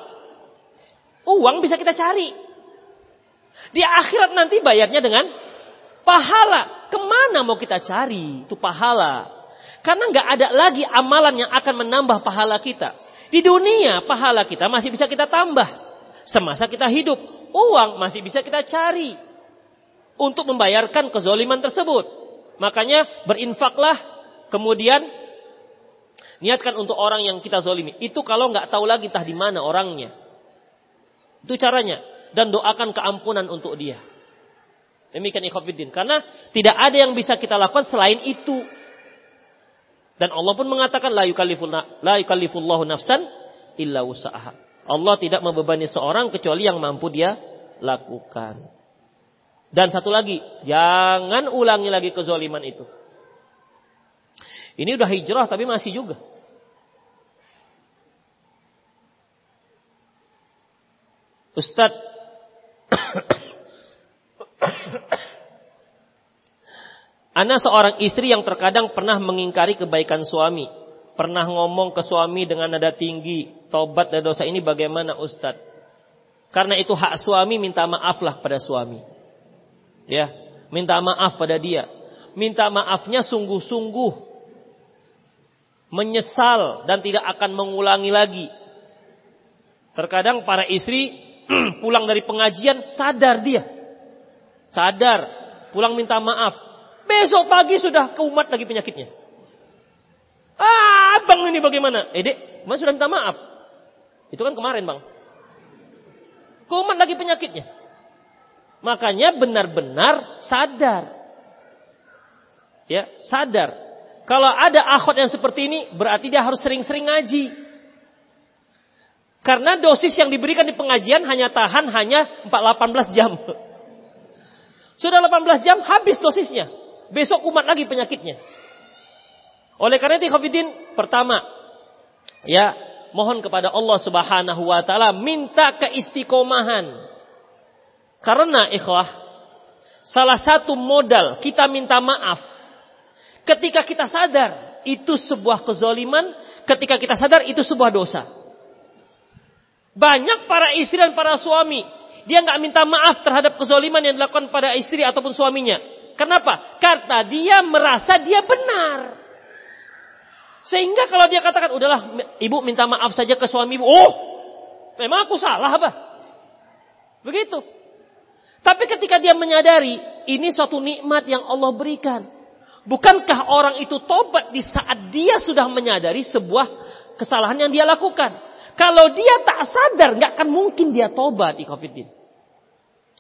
uang bisa kita cari. Di akhirat nanti bayarnya dengan pahala. Ke mana mau kita cari itu pahala? Karena nggak ada lagi amalan yang akan menambah pahala kita. Di dunia pahala kita masih bisa kita tambah semasa kita hidup. Uang masih bisa kita cari. untuk membayarkan kezoliman tersebut. Makanya berinfaklah, kemudian niatkan untuk orang yang kita zolimi. Itu kalau nggak tahu lagi tah di mana orangnya. Itu caranya. Dan doakan keampunan untuk dia. Demikian ikhwafiddin. Karena tidak ada yang bisa kita lakukan selain itu. Dan Allah pun mengatakan la yukallifullahu nafsan illa usaha. Allah tidak membebani seorang kecuali yang mampu dia lakukan. Dan satu lagi, jangan ulangi lagi kezaliman itu. Ini udah hijrah tapi masih juga. Ustadz Ana seorang istri yang terkadang pernah mengingkari kebaikan suami. Pernah ngomong ke suami dengan nada tinggi. Tobat dari dosa ini bagaimana Ustadz? Karena itu hak suami minta maaflah pada suami. Ya, minta maaf pada dia. Minta maafnya sungguh-sungguh. Menyesal dan tidak akan mengulangi lagi. Terkadang para istri pulang dari pengajian sadar dia. Sadar, pulang minta maaf. Besok pagi sudah keumat lagi penyakitnya. Ah, bang ini bagaimana? Eh, dek, mas sudah minta maaf. Itu kan kemarin, bang. Keumat lagi penyakitnya. Makanya benar-benar sadar. Ya, sadar. Kalau ada akhwat yang seperti ini, berarti dia harus sering-sering ngaji. Karena dosis yang diberikan di pengajian hanya tahan hanya 18 jam. Sudah 18 jam habis dosisnya besok umat lagi penyakitnya. Oleh karena itu Khafidin, pertama, ya, mohon kepada Allah Subhanahu wa taala minta keistiqomahan. Karena ikhwah, salah satu modal kita minta maaf ketika kita sadar itu sebuah kezoliman, ketika kita sadar itu sebuah dosa. Banyak para istri dan para suami, dia nggak minta maaf terhadap kezoliman yang dilakukan pada istri ataupun suaminya. Kenapa? Karena dia merasa dia benar. Sehingga kalau dia katakan, udahlah ibu minta maaf saja ke suami ibu. Oh, memang aku salah apa? Begitu. Tapi ketika dia menyadari, ini suatu nikmat yang Allah berikan. Bukankah orang itu tobat di saat dia sudah menyadari sebuah kesalahan yang dia lakukan? Kalau dia tak sadar, nggak akan mungkin dia tobat.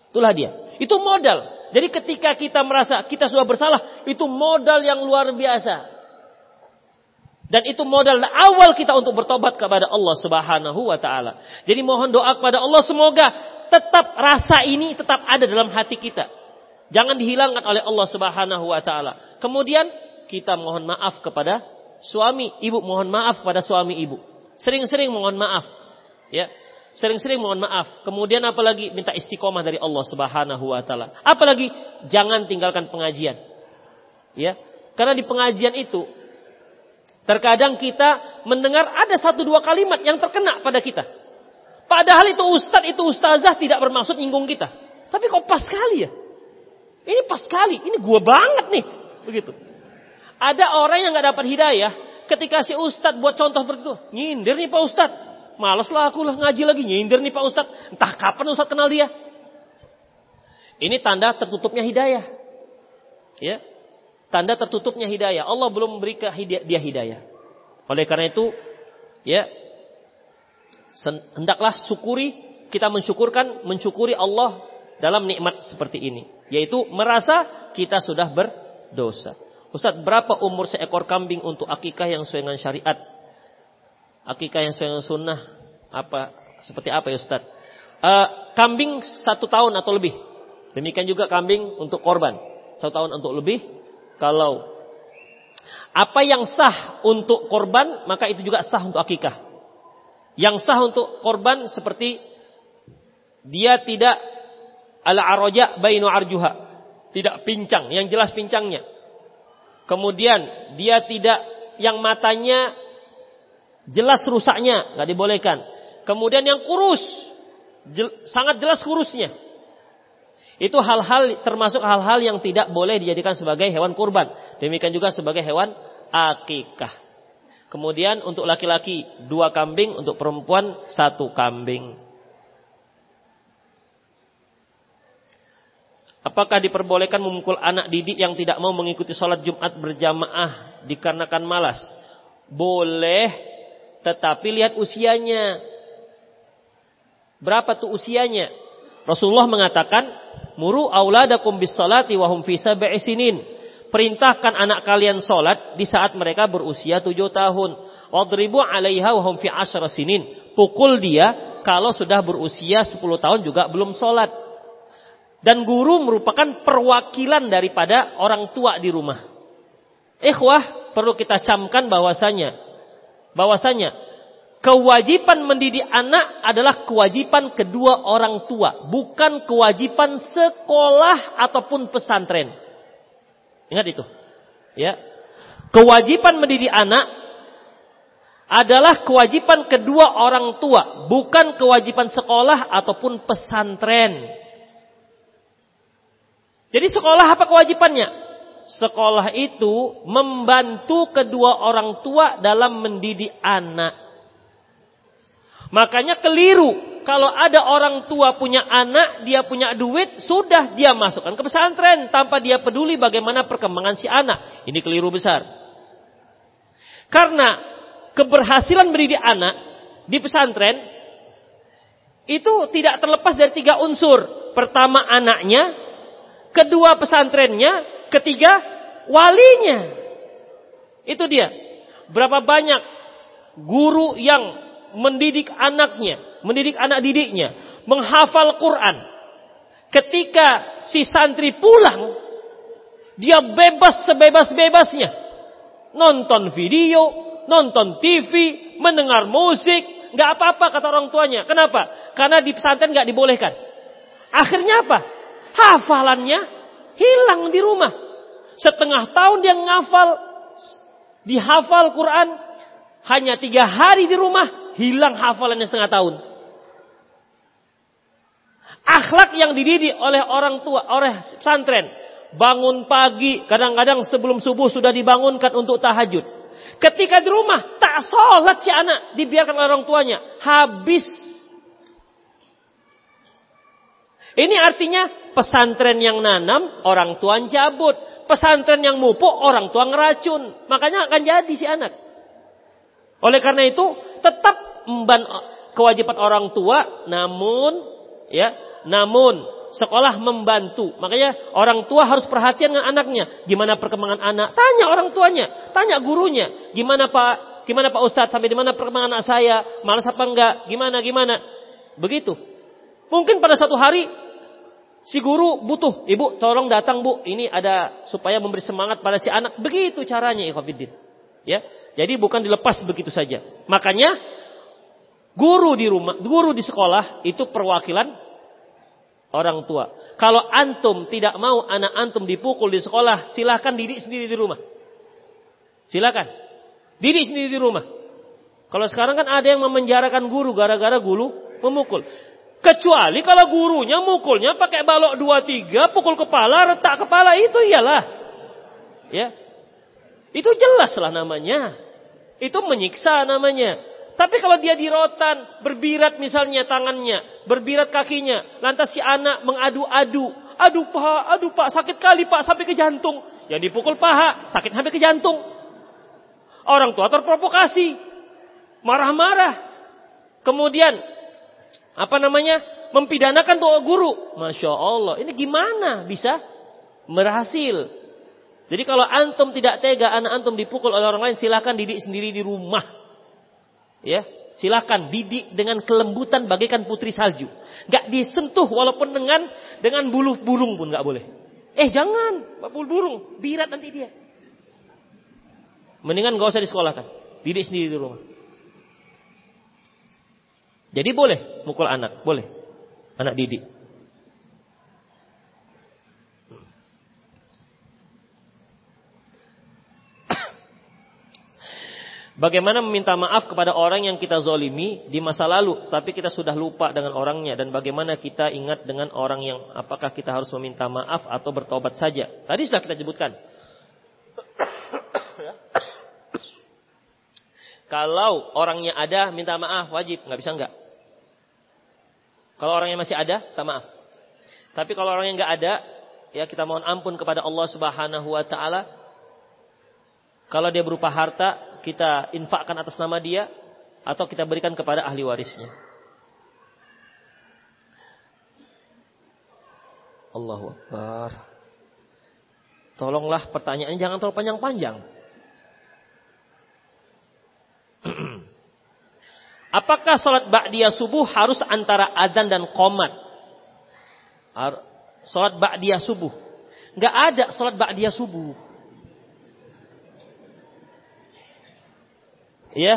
Itulah dia. Itu modal. Jadi ketika kita merasa kita sudah bersalah, itu modal yang luar biasa. Dan itu modal awal kita untuk bertobat kepada Allah Subhanahu wa taala. Jadi mohon doa kepada Allah semoga tetap rasa ini tetap ada dalam hati kita. Jangan dihilangkan oleh Allah Subhanahu wa taala. Kemudian kita mohon maaf kepada suami, ibu mohon maaf kepada suami ibu. Sering-sering mohon maaf. Ya. Sering-sering mohon maaf. Kemudian apalagi minta istiqomah dari Allah Subhanahu wa taala. Apalagi jangan tinggalkan pengajian. Ya. Karena di pengajian itu terkadang kita mendengar ada satu dua kalimat yang terkena pada kita. Padahal itu ustadz, itu ustazah tidak bermaksud nyinggung kita. Tapi kok pas sekali ya? Ini pas sekali, ini gua banget nih. Begitu. Ada orang yang nggak dapat hidayah ketika si ustadz buat contoh bertu, nyindir nih Pak Ustadz. Males lah aku lah ngaji lagi nyindir nih Pak Ustadz. Entah kapan Ustadz kenal dia. Ini tanda tertutupnya hidayah. Ya. Tanda tertutupnya hidayah. Allah belum memberi dia hidayah. Oleh karena itu, ya, hendaklah syukuri kita mensyukurkan mensyukuri Allah dalam nikmat seperti ini, yaitu merasa kita sudah berdosa. Ustadz, berapa umur seekor kambing untuk akikah yang sesuai dengan syariat? akikah yang sesuai sunnah apa seperti apa ya Ustaz? Uh, kambing satu tahun atau lebih. Demikian juga kambing untuk korban satu tahun untuk lebih. Kalau apa yang sah untuk korban maka itu juga sah untuk akikah. Yang sah untuk korban seperti dia tidak ala aroja bainu arjuha, tidak pincang, yang jelas pincangnya. Kemudian dia tidak yang matanya jelas rusaknya, nggak dibolehkan. Kemudian yang kurus, jel, sangat jelas kurusnya. Itu hal-hal termasuk hal-hal yang tidak boleh dijadikan sebagai hewan kurban. Demikian juga sebagai hewan akikah. Kemudian untuk laki-laki dua kambing, untuk perempuan satu kambing. Apakah diperbolehkan memukul anak didik yang tidak mau mengikuti sholat Jumat berjamaah dikarenakan malas? Boleh, tetapi lihat usianya. Berapa tuh usianya? Rasulullah mengatakan, "Muru auladakum bis salati wa hum fi sab'i sinin." Perintahkan anak kalian sholat di saat mereka berusia tujuh tahun. Wadribu alaiha wa hum fi asyra sinin. Pukul dia kalau sudah berusia sepuluh tahun juga belum sholat. Dan guru merupakan perwakilan daripada orang tua di rumah. Ikhwah, perlu kita camkan bahwasanya bahwasanya kewajiban mendidik anak adalah kewajiban kedua orang tua, bukan kewajiban sekolah ataupun pesantren. Ingat itu. Ya. Kewajiban mendidik anak adalah kewajiban kedua orang tua, bukan kewajiban sekolah ataupun pesantren. Jadi sekolah apa kewajibannya? Sekolah itu membantu kedua orang tua dalam mendidik anak. Makanya keliru kalau ada orang tua punya anak, dia punya duit, sudah dia masukkan ke pesantren tanpa dia peduli bagaimana perkembangan si anak. Ini keliru besar. Karena keberhasilan mendidik anak di pesantren itu tidak terlepas dari tiga unsur. Pertama anaknya, kedua pesantrennya, ketiga walinya. Itu dia. Berapa banyak guru yang mendidik anaknya, mendidik anak didiknya, menghafal Quran. Ketika si santri pulang, dia bebas sebebas-bebasnya. Nonton video, nonton TV, mendengar musik, nggak apa-apa kata orang tuanya. Kenapa? Karena di pesantren nggak dibolehkan. Akhirnya apa? Hafalannya hilang di rumah. Setengah tahun dia ngafal, dihafal Quran, hanya tiga hari di rumah, hilang hafalannya setengah tahun. Akhlak yang dididik oleh orang tua, oleh pesantren. Bangun pagi, kadang-kadang sebelum subuh sudah dibangunkan untuk tahajud. Ketika di rumah, tak sholat si anak, dibiarkan oleh orang tuanya. Habis ini artinya pesantren yang nanam, orang tua cabut. Pesantren yang mupuk, orang tua ngeracun. Makanya akan jadi si anak. Oleh karena itu, tetap memban kewajiban orang tua, namun ya, namun sekolah membantu. Makanya orang tua harus perhatian dengan anaknya. Gimana perkembangan anak? Tanya orang tuanya, tanya gurunya. Gimana Pak? Gimana Pak Ustadz? Sampai di mana perkembangan anak saya? Malas apa enggak? Gimana gimana? Begitu. Mungkin pada satu hari Si guru butuh, ibu tolong datang bu, ini ada supaya memberi semangat pada si anak. Begitu caranya ikhwatiddin. Ya, jadi bukan dilepas begitu saja. Makanya guru di rumah, guru di sekolah itu perwakilan orang tua. Kalau antum tidak mau anak antum dipukul di sekolah, silahkan didik sendiri di rumah. Silakan. Didik sendiri di rumah. Kalau sekarang kan ada yang memenjarakan guru gara-gara guru memukul. Kecuali kalau gurunya mukulnya pakai balok dua tiga, pukul kepala, retak kepala itu iyalah. Ya. Itu jelas lah namanya. Itu menyiksa namanya. Tapi kalau dia di rotan, berbirat misalnya tangannya, berbirat kakinya, lantas si anak mengadu-adu, aduh pak, aduh pak, sakit kali pak sampai ke jantung. Yang dipukul paha, sakit sampai ke jantung. Orang tua terprovokasi, marah-marah. Kemudian apa namanya mempidanakan tuh guru. Masya Allah, ini gimana bisa berhasil? Jadi kalau antum tidak tega anak antum dipukul oleh orang lain, silakan didik sendiri di rumah. Ya, silakan didik dengan kelembutan bagaikan putri salju. Gak disentuh walaupun dengan dengan bulu burung pun gak boleh. Eh jangan, bulu burung, birat nanti dia. Mendingan gak usah disekolahkan, didik sendiri di rumah. Jadi boleh mukul anak, boleh. Anak didik. Bagaimana meminta maaf kepada orang yang kita zolimi di masa lalu, tapi kita sudah lupa dengan orangnya dan bagaimana kita ingat dengan orang yang apakah kita harus meminta maaf atau bertobat saja. Tadi sudah kita sebutkan. Kalau orangnya ada, minta maaf wajib, nggak bisa nggak. Kalau orangnya masih ada, tak maaf. Tapi kalau orangnya nggak ada, ya kita mohon ampun kepada Allah Subhanahu wa taala. Kalau dia berupa harta, kita infakkan atas nama dia atau kita berikan kepada ahli warisnya. Allahu Akbar. Tolonglah pertanyaannya jangan terlalu panjang-panjang. Apakah sholat ba'diyah subuh harus antara adzan dan qomat? Sholat ba'diyah subuh. Nggak ada sholat ba'diyah subuh. Ya.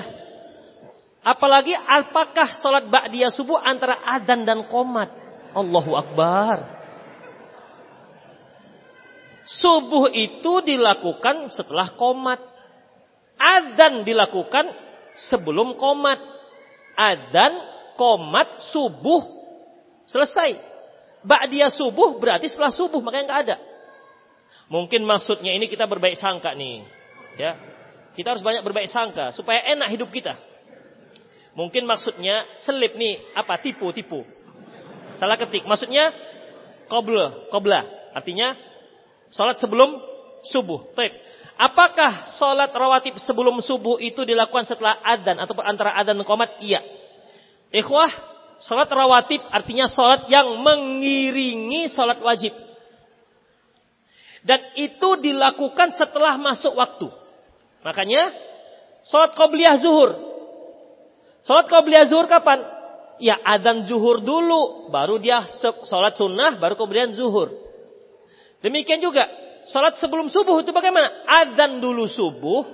Apalagi apakah sholat ba'diyah subuh antara adzan dan qomat? Allahu Akbar. Subuh itu dilakukan setelah komat. Adzan dilakukan sebelum komat adan, komat, subuh, selesai. Ba'diyah subuh berarti setelah subuh, makanya nggak ada. Mungkin maksudnya ini kita berbaik sangka nih. Ya. Kita harus banyak berbaik sangka supaya enak hidup kita. Mungkin maksudnya selip nih, apa tipu-tipu. Salah ketik. Maksudnya qobla, qobla. Artinya salat sebelum subuh. Baik. Apakah sholat rawatib sebelum subuh itu dilakukan setelah adzan atau antara adzan dan komat? Iya. Ikhwah, sholat rawatib artinya sholat yang mengiringi sholat wajib. Dan itu dilakukan setelah masuk waktu. Makanya, sholat qobliyah zuhur. Sholat qobliyah zuhur kapan? Ya adzan zuhur dulu, baru dia sholat sunnah, baru kemudian zuhur. Demikian juga Salat sebelum subuh itu bagaimana? Adzan dulu subuh.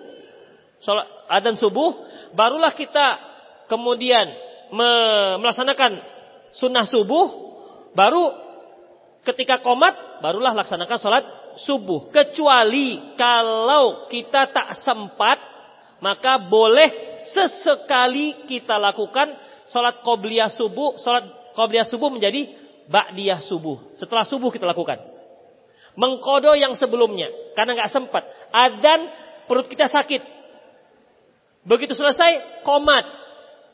Salat adzan subuh, barulah kita kemudian melaksanakan sunnah subuh, baru ketika komat, barulah laksanakan salat subuh. Kecuali kalau kita tak sempat, maka boleh sesekali kita lakukan salat qobliyah subuh, salat qobliyah subuh menjadi ba'diyah subuh. Setelah subuh kita lakukan mengkodo yang sebelumnya karena nggak sempat. Adan perut kita sakit. Begitu selesai komat,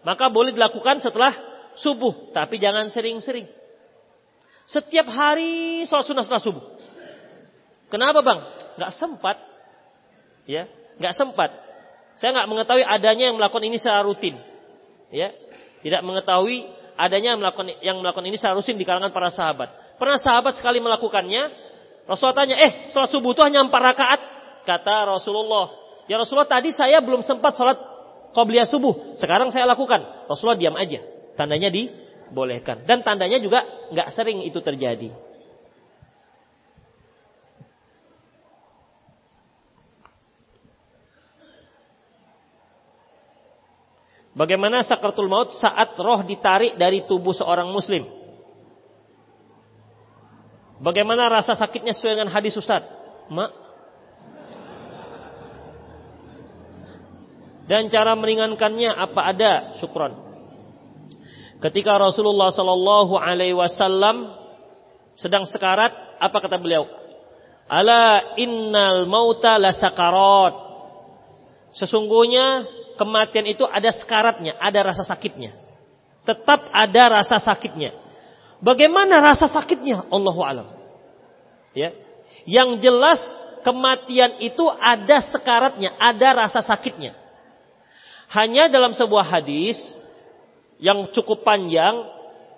maka boleh dilakukan setelah subuh, tapi jangan sering-sering. Setiap hari sholat sunnah setelah subuh. Kenapa bang? Nggak sempat, ya, nggak sempat. Saya nggak mengetahui adanya yang melakukan ini secara rutin, ya, tidak mengetahui adanya yang melakukan yang melakukan ini secara rutin di kalangan para sahabat. Pernah sahabat sekali melakukannya, Rasulullah tanya, eh sholat subuh itu hanya empat rakaat? Kata Rasulullah, ya Rasulullah tadi saya belum sempat sholat qobliyah subuh. Sekarang saya lakukan. Rasulullah diam aja. Tandanya dibolehkan. Dan tandanya juga nggak sering itu terjadi. Bagaimana sakratul maut saat roh ditarik dari tubuh seorang muslim? Bagaimana rasa sakitnya sesuai dengan hadis Ustaz? Mak. Dan cara meringankannya apa ada? Syukron. Ketika Rasulullah Sallallahu Alaihi Wasallam sedang sekarat, apa kata beliau? Ala innal mauta la sakarat. Sesungguhnya kematian itu ada sekaratnya, ada rasa sakitnya. Tetap ada rasa sakitnya. Bagaimana rasa sakitnya? Allahu alam. Ya. Yang jelas kematian itu ada sekaratnya, ada rasa sakitnya. Hanya dalam sebuah hadis yang cukup panjang,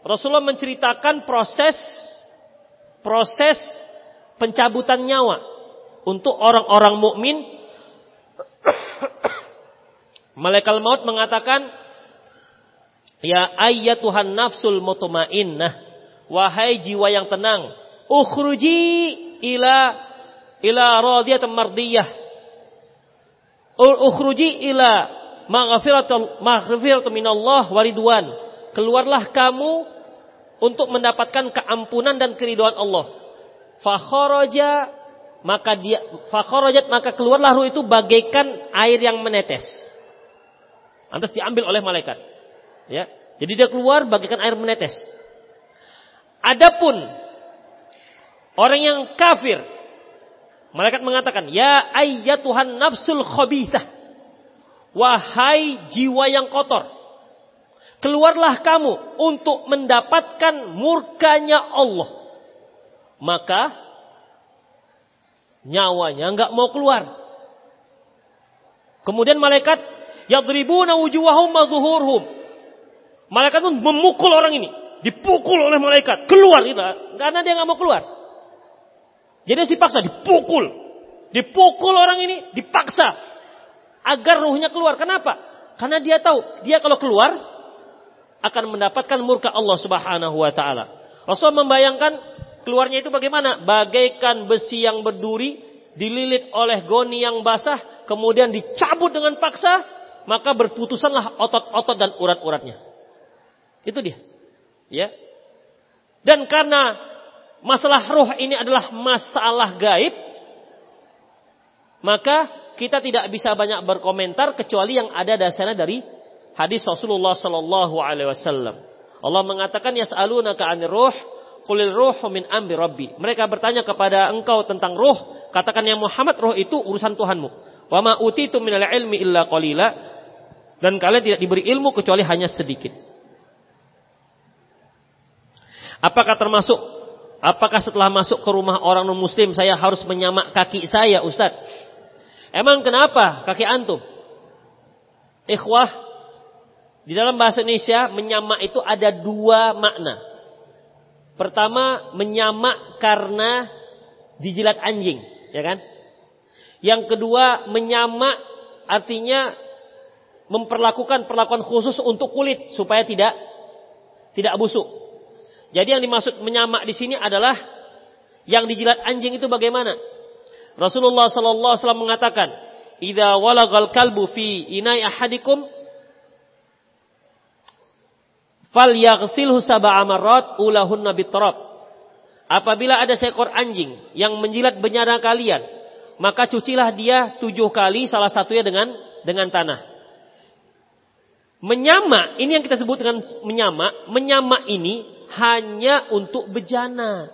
Rasulullah menceritakan proses proses pencabutan nyawa untuk orang-orang mukmin. Malaikat maut mengatakan, "Ya ayyatuhan nafsul mutmainnah, Wahai jiwa yang tenang, ukhruji ila ila radiyatan mardiyah. Ukhruji ila maghfiratul maghfiratul minallah waridwan. Keluarlah kamu untuk mendapatkan keampunan dan keridhaan Allah. Fakharaja maka dia fakharajat maka keluarlah ruh itu bagaikan air yang menetes. Lantas diambil oleh malaikat. Ya. Jadi dia keluar bagaikan air menetes. Adapun orang yang kafir, malaikat mengatakan, "Ya ayyatuhan nafsul khabithah." Wahai jiwa yang kotor, keluarlah kamu untuk mendapatkan murkanya Allah. Maka nyawanya nggak mau keluar. Kemudian malaikat yadribuna wujuhahum wa zuhurhum. Malaikat pun memukul orang ini, dipukul oleh malaikat, keluar gitu. Karena dia nggak mau keluar. Jadi harus dipaksa, dipukul. Dipukul orang ini, dipaksa agar ruhnya keluar. Kenapa? Karena dia tahu, dia kalau keluar akan mendapatkan murka Allah Subhanahu wa taala. Rasul membayangkan keluarnya itu bagaimana? Bagaikan besi yang berduri dililit oleh goni yang basah, kemudian dicabut dengan paksa, maka berputusanlah otot-otot dan urat-uratnya. Itu dia. Ya. Dan karena masalah roh ini adalah masalah gaib, maka kita tidak bisa banyak berkomentar kecuali yang ada dasarnya dari hadis Rasulullah sallallahu alaihi wasallam. Allah mengatakan yas'alunaka 'anil ruh qulil ruhu min amri rabbi. Mereka bertanya kepada engkau tentang ruh, katakan ya Muhammad ruh itu urusan Tuhanmu. Wa ma utitu minal ilmi illa qalila. Dan kalian tidak diberi ilmu kecuali hanya sedikit. Apakah termasuk apakah setelah masuk ke rumah orang non muslim saya harus menyamak kaki saya, Ustaz? Emang kenapa kaki antum? Ikhwah, di dalam bahasa Indonesia menyamak itu ada dua makna. Pertama, menyamak karena dijilat anjing, ya kan? Yang kedua, menyamak artinya memperlakukan perlakuan khusus untuk kulit supaya tidak tidak busuk. Jadi yang dimaksud menyamak di sini adalah yang dijilat anjing itu bagaimana? Rasulullah sallallahu alaihi wasallam mengatakan, "Idza walagal kalbu fi inai ahadikum falyaghsilhu sab'a marrat ulahunna bitrab." Apabila ada seekor anjing yang menjilat benyara kalian, maka cucilah dia tujuh kali salah satunya dengan dengan tanah. Menyama, ini yang kita sebut dengan menyama. Menyama ini hanya untuk bejana.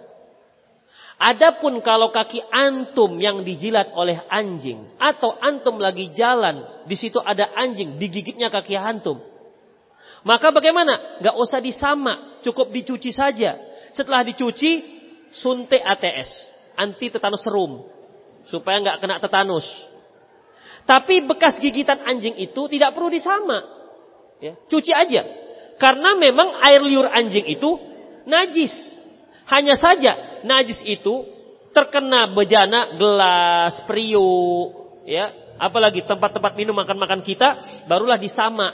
Adapun kalau kaki antum yang dijilat oleh anjing atau antum lagi jalan, di situ ada anjing digigitnya kaki antum. Maka bagaimana? Gak usah disama, cukup dicuci saja. Setelah dicuci, suntik ATS, anti tetanus serum, supaya nggak kena tetanus. Tapi bekas gigitan anjing itu tidak perlu disama, ya, cuci aja. Karena memang air liur anjing itu najis. Hanya saja najis itu terkena bejana gelas, periuk, ya, apalagi tempat-tempat minum makan-makan kita, barulah disama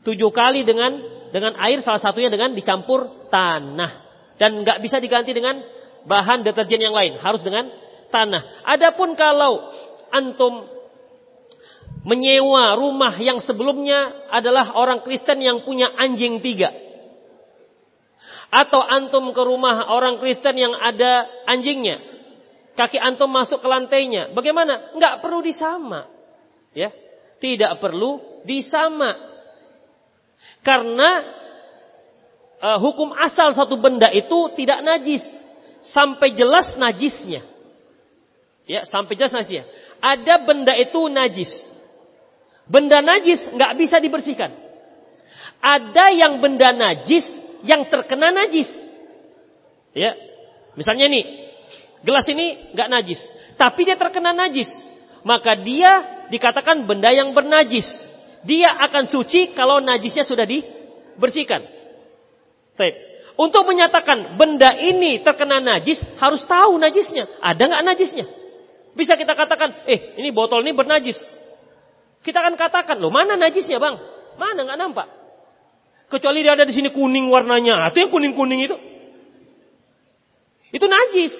tujuh kali dengan dengan air salah satunya dengan dicampur tanah dan nggak bisa diganti dengan bahan deterjen yang lain, harus dengan tanah. Adapun kalau antum menyewa rumah yang sebelumnya adalah orang Kristen yang punya anjing tiga, atau antum ke rumah orang Kristen yang ada anjingnya. Kaki antum masuk ke lantainya. Bagaimana? Enggak perlu disama. Ya. Tidak perlu disama. Karena uh, hukum asal satu benda itu tidak najis sampai jelas najisnya. Ya, sampai jelas najisnya. Ada benda itu najis. Benda najis nggak bisa dibersihkan. Ada yang benda najis yang terkena najis. Ya. Misalnya nih, gelas ini nggak najis, tapi dia terkena najis. Maka dia dikatakan benda yang bernajis. Dia akan suci kalau najisnya sudah dibersihkan. Baik. Untuk menyatakan benda ini terkena najis, harus tahu najisnya. Ada nggak najisnya? Bisa kita katakan, eh ini botol ini bernajis. Kita akan katakan, loh mana najisnya bang? Mana nggak nampak? Kecuali dia ada di sini kuning warnanya. Itu yang kuning-kuning itu. Itu najis.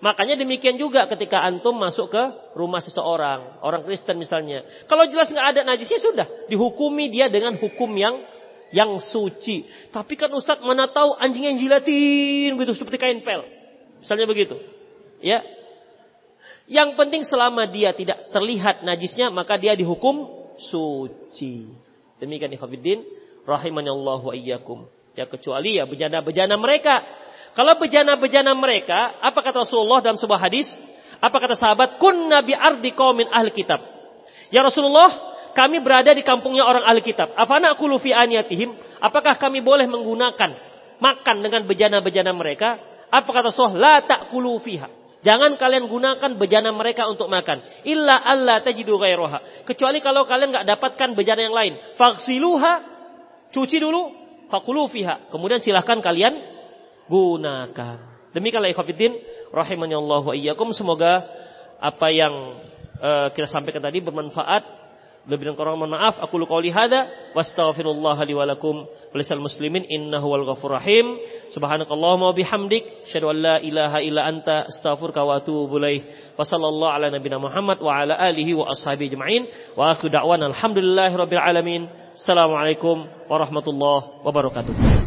Makanya demikian juga ketika antum masuk ke rumah seseorang. Orang Kristen misalnya. Kalau jelas nggak ada najisnya sudah. Dihukumi dia dengan hukum yang yang suci. Tapi kan Ustadz mana tahu anjing yang jilatin gitu seperti kain pel. Misalnya begitu. Ya. Yang penting selama dia tidak terlihat najisnya maka dia dihukum suci. Demikian ikhwatiddin rahimahullah wa iyyakum. Ya kecuali ya bejana-bejana mereka. Kalau bejana-bejana mereka, apa kata Rasulullah dalam sebuah hadis? Apa kata sahabat? Kun nabi ardi qaumin ahli kitab. Ya Rasulullah, kami berada di kampungnya orang ahli kitab. Afana aqulu fi aniyatihim? Apakah kami boleh menggunakan makan dengan bejana-bejana mereka? Apa kata Rasulullah? La ta'kulu fiha. Jangan kalian gunakan bejana mereka untuk makan. Illa Allah tajidu ghairoha. Kecuali kalau kalian nggak dapatkan bejana yang lain. Faksiluha. Cuci dulu. Fakulu fiha. Kemudian silahkan kalian gunakan. Demikianlah ikhwafiddin. Rahimani Allah wa iyyakum. Semoga apa yang uh, kita sampaikan tadi bermanfaat dan kurang mohon maaf. Aku lu qauli hada wastaghfirullah li wa lakum muslimin innahu wal ghafur rahim. Subhanakallahumma bihamdik asyhadu an la ilaha illa anta astaghfiruka wa atubu. Wa sallallahu ala nabiyyina Muhammad wa ala alihi wa ashabihi ajma'in. Wa akhiru da'wana alhamdulillahi rabbil alamin. Assalamualaikum warahmatullahi wabarakatuh.